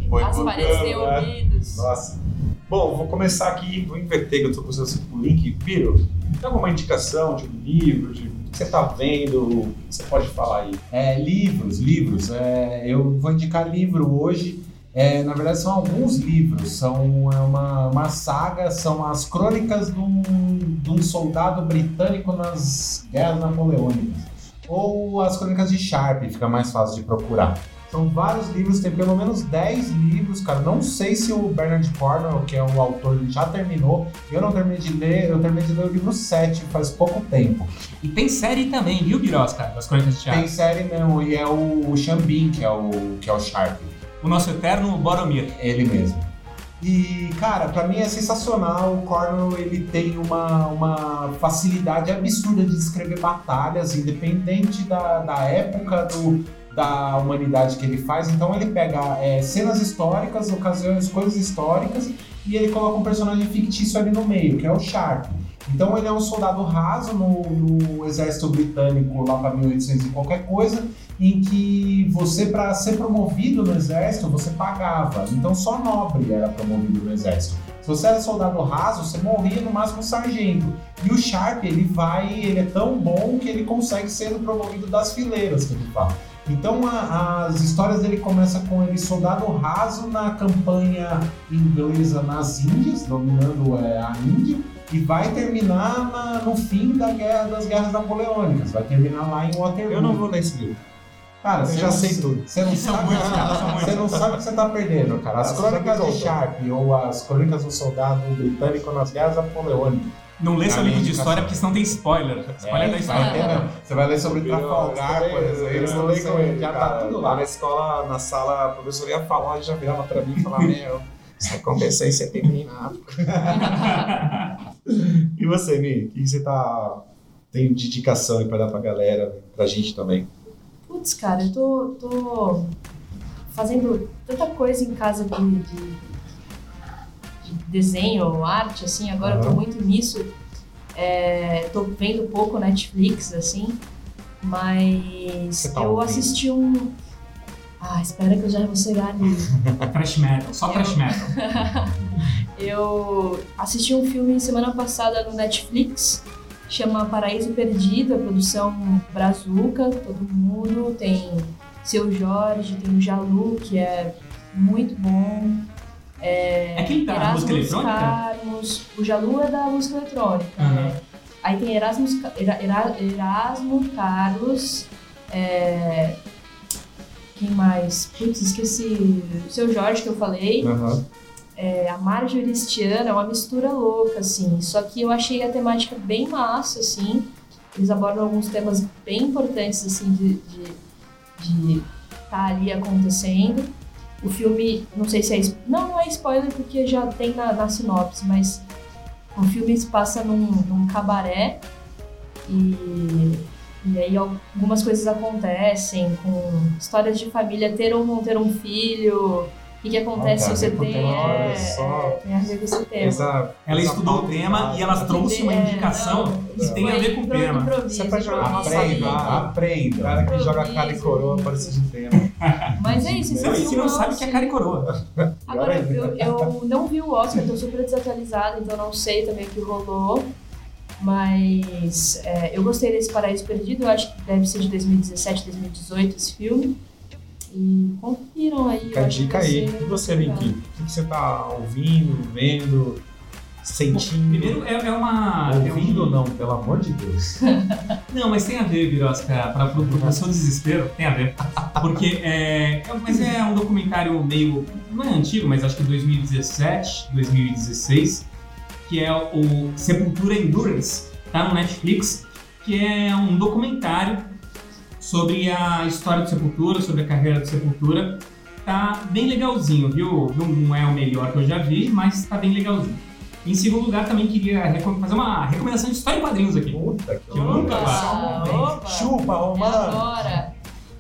boicotando, Aparecer né? ouvidos. Nossa. Bom, vou começar aqui, vou inverter, que eu tô com o link. Piro, tem alguma indicação de um livro, de o que você tá vendo? Você pode falar aí. É, livros, livros. É, eu vou indicar livro hoje. É, na verdade, são alguns livros. São é uma, uma saga, são as crônicas de um, de um soldado britânico nas guerras napoleônicas. Ou as crônicas de Sharp, fica mais fácil de procurar. São vários livros, tem pelo menos 10 livros, cara. Não sei se o Bernard Cornwell, que é o autor, já terminou. Eu não terminei de ler, eu terminei de ler o livro 7 faz pouco tempo. E tem série também, viu, Birosca? Das Crônicas de Thiago. Tem série mesmo, e é o Xambin, que é o, que é o Sharp. O nosso eterno Boromir. Ele mesmo. E, cara, pra mim é sensacional. O Cornwell, ele tem uma, uma facilidade absurda de descrever batalhas, independente da, da época do, da humanidade que ele faz. Então ele pega é, cenas históricas, ocasiões, coisas históricas, e ele coloca um personagem fictício ali no meio, que é o Sharp. Então ele é um soldado raso no, no exército britânico lá para 1800 e qualquer coisa, em que você, para ser promovido no exército, você pagava. Então só nobre era promovido no exército. Se você era soldado raso, você morria no máximo sargento. E o Sharp, ele vai, ele é tão bom que ele consegue ser promovido das fileiras, que ele fala. Então a- as histórias dele começam com ele soldado raso na campanha inglesa nas Índias, dominando é, a Índia, e vai terminar na- no fim da guerra, das guerras napoleônicas. Vai terminar lá em Waterloo. Eu não vou ler esse livro. Cara, Eu você já não- sei tudo. Você não, sabe, muitos, cara, você não sabe o que você tá perdendo, cara. As Nossa, crônicas de. Sharp ou as crônicas do soldado britânico nas guerras napoleônicas. Não lê seu livro de história porque senão tem spoiler. Spoiler da É, história. vai. Você vai ler sobre Trafalgar, por exemplo. Eu estudei com ele, já cara. tá tudo Lá na escola, na sala, a professora ia falar e já virava pra mim e falava, meu, isso aconteceu em setembro em África. E você, Mi? O que você tá... tem de indicação aí pra dar pra galera, pra gente também? Putz, cara, eu tô, tô fazendo tanta coisa em casa de, de, de desenho, arte, assim, agora eu tô muito nisso. É, tô vendo pouco Netflix, assim, mas tá eu ouvindo? assisti um. Ah, espera que eu já vou chegar ali. Trash metal, só Eu- trash metal. Eu assisti um filme semana passada no Netflix, chama Paraíso Perdido, a produção Brazuca, todo mundo. Tem Seu Jorge, tem o Jalu, que é muito bom. É aquele da música eletrônica? Carlos, o Jalu é da música eletrônica. Aham. né? Aí tem Erasmus, Era- Era- Erasmo Carlos. é, Quem mais? Putz, esqueci. O Seu Jorge que eu falei. Aham. É, a ano é uma mistura louca, assim. Só que eu achei a temática bem massa, assim. Eles abordam alguns temas bem importantes, assim, de de estar ali acontecendo. O filme, não sei se é... Não, não é spoiler porque já tem na, na sinopse, mas o filme se passa num, num cabaré e, e aí algumas coisas acontecem com histórias de família, ter ou não ter um filho... O que, acontece Olha, se você tem É, olha só. é, tem a ver com esse tema. Essa, Ela estudou o tema e ela trouxe uma É, indicação não, que tem a ver com o tema. improviso, é pra jogar. Aprenda, Aprenda. O cara que joga cara e coroa parece de tema. Mas é isso, esse Não, e filme que não sabe que é cara e coroa. Agora, eu, eu não vi o Oscar, tô super desatualizada, então não sei também o que rolou. Mas é, eu gostei desse Paraíso Perdido, eu acho que deve ser de 2017, 2018 esse filme. E confiram aí. Fica a dica aí. E você, legal. Link? O que você tá ouvindo, vendo, sentindo? Primeiro, é, é uma. é um- Ouvindo ou não, pelo amor de Deus. Não, mas tem a ver, Birosca, para pro seu desespero, tem a ver. Porque é, é- Mas é um documentário meio. Não é antigo, mas acho que 2017, 2016, que é o Sepultura Endurance, tá no Netflix, que é um documentário sobre a história do Sepultura, sobre a carreira do Sepultura. Tá bem legalzinho, viu? Não é o melhor que eu já vi, mas tá bem legalzinho. Em segundo lugar, também queria fazer uma recomendação de história em quadrinhos aqui. Puta que Que nunca Opa. Chupa, Romano! agora.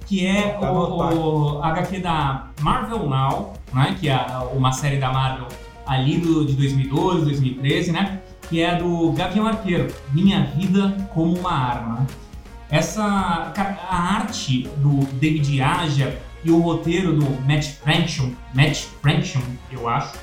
que é Tá o, o HQ da Marvel Now, né? Que é uma série da Marvel ali do, de 2012, 2013, né? Que é do Gavião Arqueiro, Minha Vida como uma Arma. Essa a arte do David Aja e o roteiro do Matt Fraction, Matt Fraction, eu acho,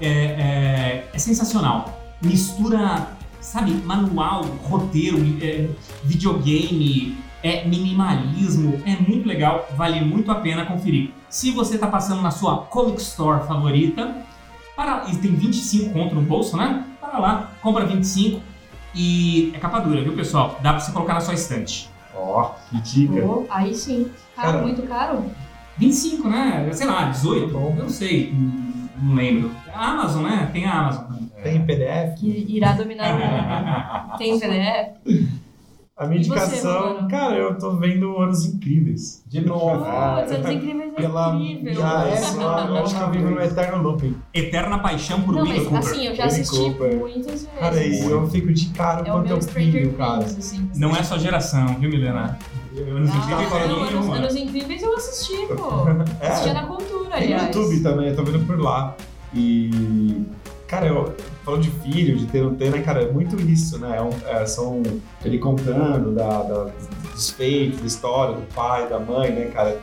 é, é- é sensacional. Mistura, sabe, manual, roteiro, é, videogame, é minimalismo, é muito legal, vale muito a pena conferir. Se você está passando na sua Comic Store favorita, para, e tem 25 conto no bolso, né? Para lá, compra 25 e é capa dura, viu pessoal? Dá pra você colocar na sua estante. Ó, que dica. Oh, aí sim. Caro, Cara. muito caro? 25, né? Sei lá, 18? Tá bom. Eu não sei, não não lembro. A Amazon, né? Tem a Amazon. Tem PDF? Que irá dominar o mundo. Tem PDF? A minha você, indicação, Romano? cara, eu tô vendo Anos Incríveis. De novo. Ah, Anos Incríveis é pela- incrível. Já é só, eu acho que eu vivo no Eterno Looping. Eterna Paixão por Não, William mas Cooper. assim, eu já Willy assisti Cooper. muitas vezes. Cara, e eu fico de cara é o quanto eu pilho, cara. Assim. Não é só geração, viu, Milena? Anos Ah, Incríveis é Anos, Incríveis eu assisti, pô. Assistia na cultura, Tem no aliás. YouTube também, eu tô vendo por lá. E. Cara, eu falando de filho, de ter não ter, né, cara, é muito isso, né? É um- é, são ele contando da, da- dos feitos, da história do pai, da mãe, né, cara?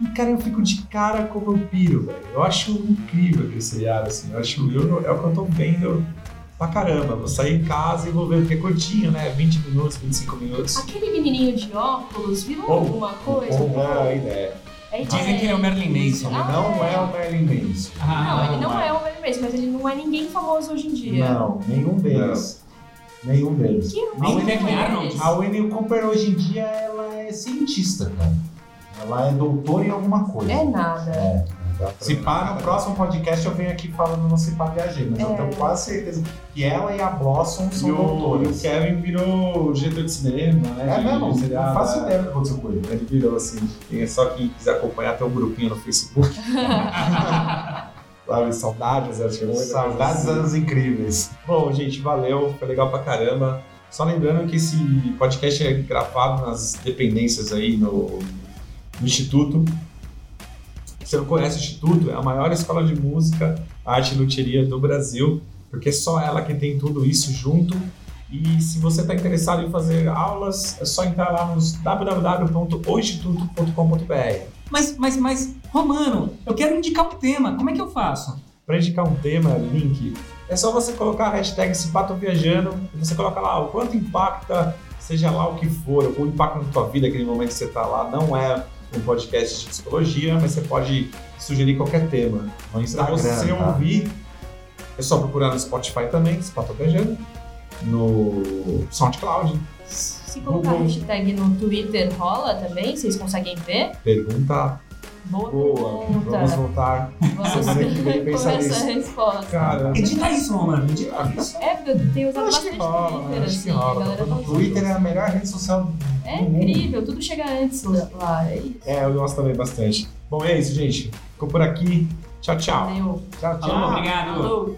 E, cara, eu fico de cara como eu piro, velho. Eu acho incrível aquele seriado, assim. Eu acho. Eu, é o que eu tô vendo pra caramba. Vou sair em casa e vou ver, porque é curtinho, né? 20 minutos, 25 minutos. Aquele menininho de óculos virou alguma coisa? Não é a ideia. É Dizem que ele é o Merlin Manson. Ah, Não é o Merlin Manson. Não, ele não é o Merlin Manson, mas ele não é ninguém famoso hoje em dia. Não, nenhum deles. Nenhum deles. Que deles. Arnold. A Winnie Cooper hoje em dia ela é cientista, cara. Ela é doutora em alguma coisa. É nada. É. Se pá, no próximo podcast eu venho aqui falando no Se Pá Viajei, mas eu É. tenho quase certeza que ela e a Blossom são o, e o. Kevin virou diretor de cinema, né? É mesmo? de Não seriado, faço ideia do que aconteceu com ele. Ele virou assim. Quem- Só quem quiser acompanhar, tem um grupinho no Facebook. Sabe, saudades, acho que coisa Saudades anos incríveis. Bom, gente, valeu. Foi legal pra caramba. Só lembrando que esse podcast é gravado nas dependências aí no, no Instituto. Se você não conhece o Instituto, é a maior escola de música, arte e luthieria do Brasil, porque é só ela que tem tudo isso junto. E se você está interessado em fazer aulas, é só entrar lá nos www.oinstituto.com.br. Mas, mas, mas, Romano, eu quero indicar um tema. Como é que eu faço? Para indicar um tema, link, é só você colocar a hashtag Cipato Viajando e você coloca lá o quanto impacta, seja lá o que for, o impacto na tua vida, aquele momento que você está lá. Não é um podcast de psicologia, mas você pode sugerir qualquer tema. No Para Instagram. você tá? ouvir, é só procurar no Spotify também, Cipato Viajando, no SoundCloud, Se colocar Google. hashtag no Twitter rola também? Vocês conseguem ver? pergunta Boa, boa. Vamos voltar. Vamos semana que vem pensar nisso. resposta. Cara, Edita isso, Romano. Edita isso. É, porque eu tenho usado que bastante rola, Twitter, acho que assim, rola, a galera tá usando. Twitter é a melhor rede social É do mundo. incrível, tudo chega antes lá. É isso. é, eu gosto também bastante. Bom, é isso, gente. Ficou por aqui. Tchau, tchau. Valeu. Tchau, tchau. Falou, obrigado. Falou.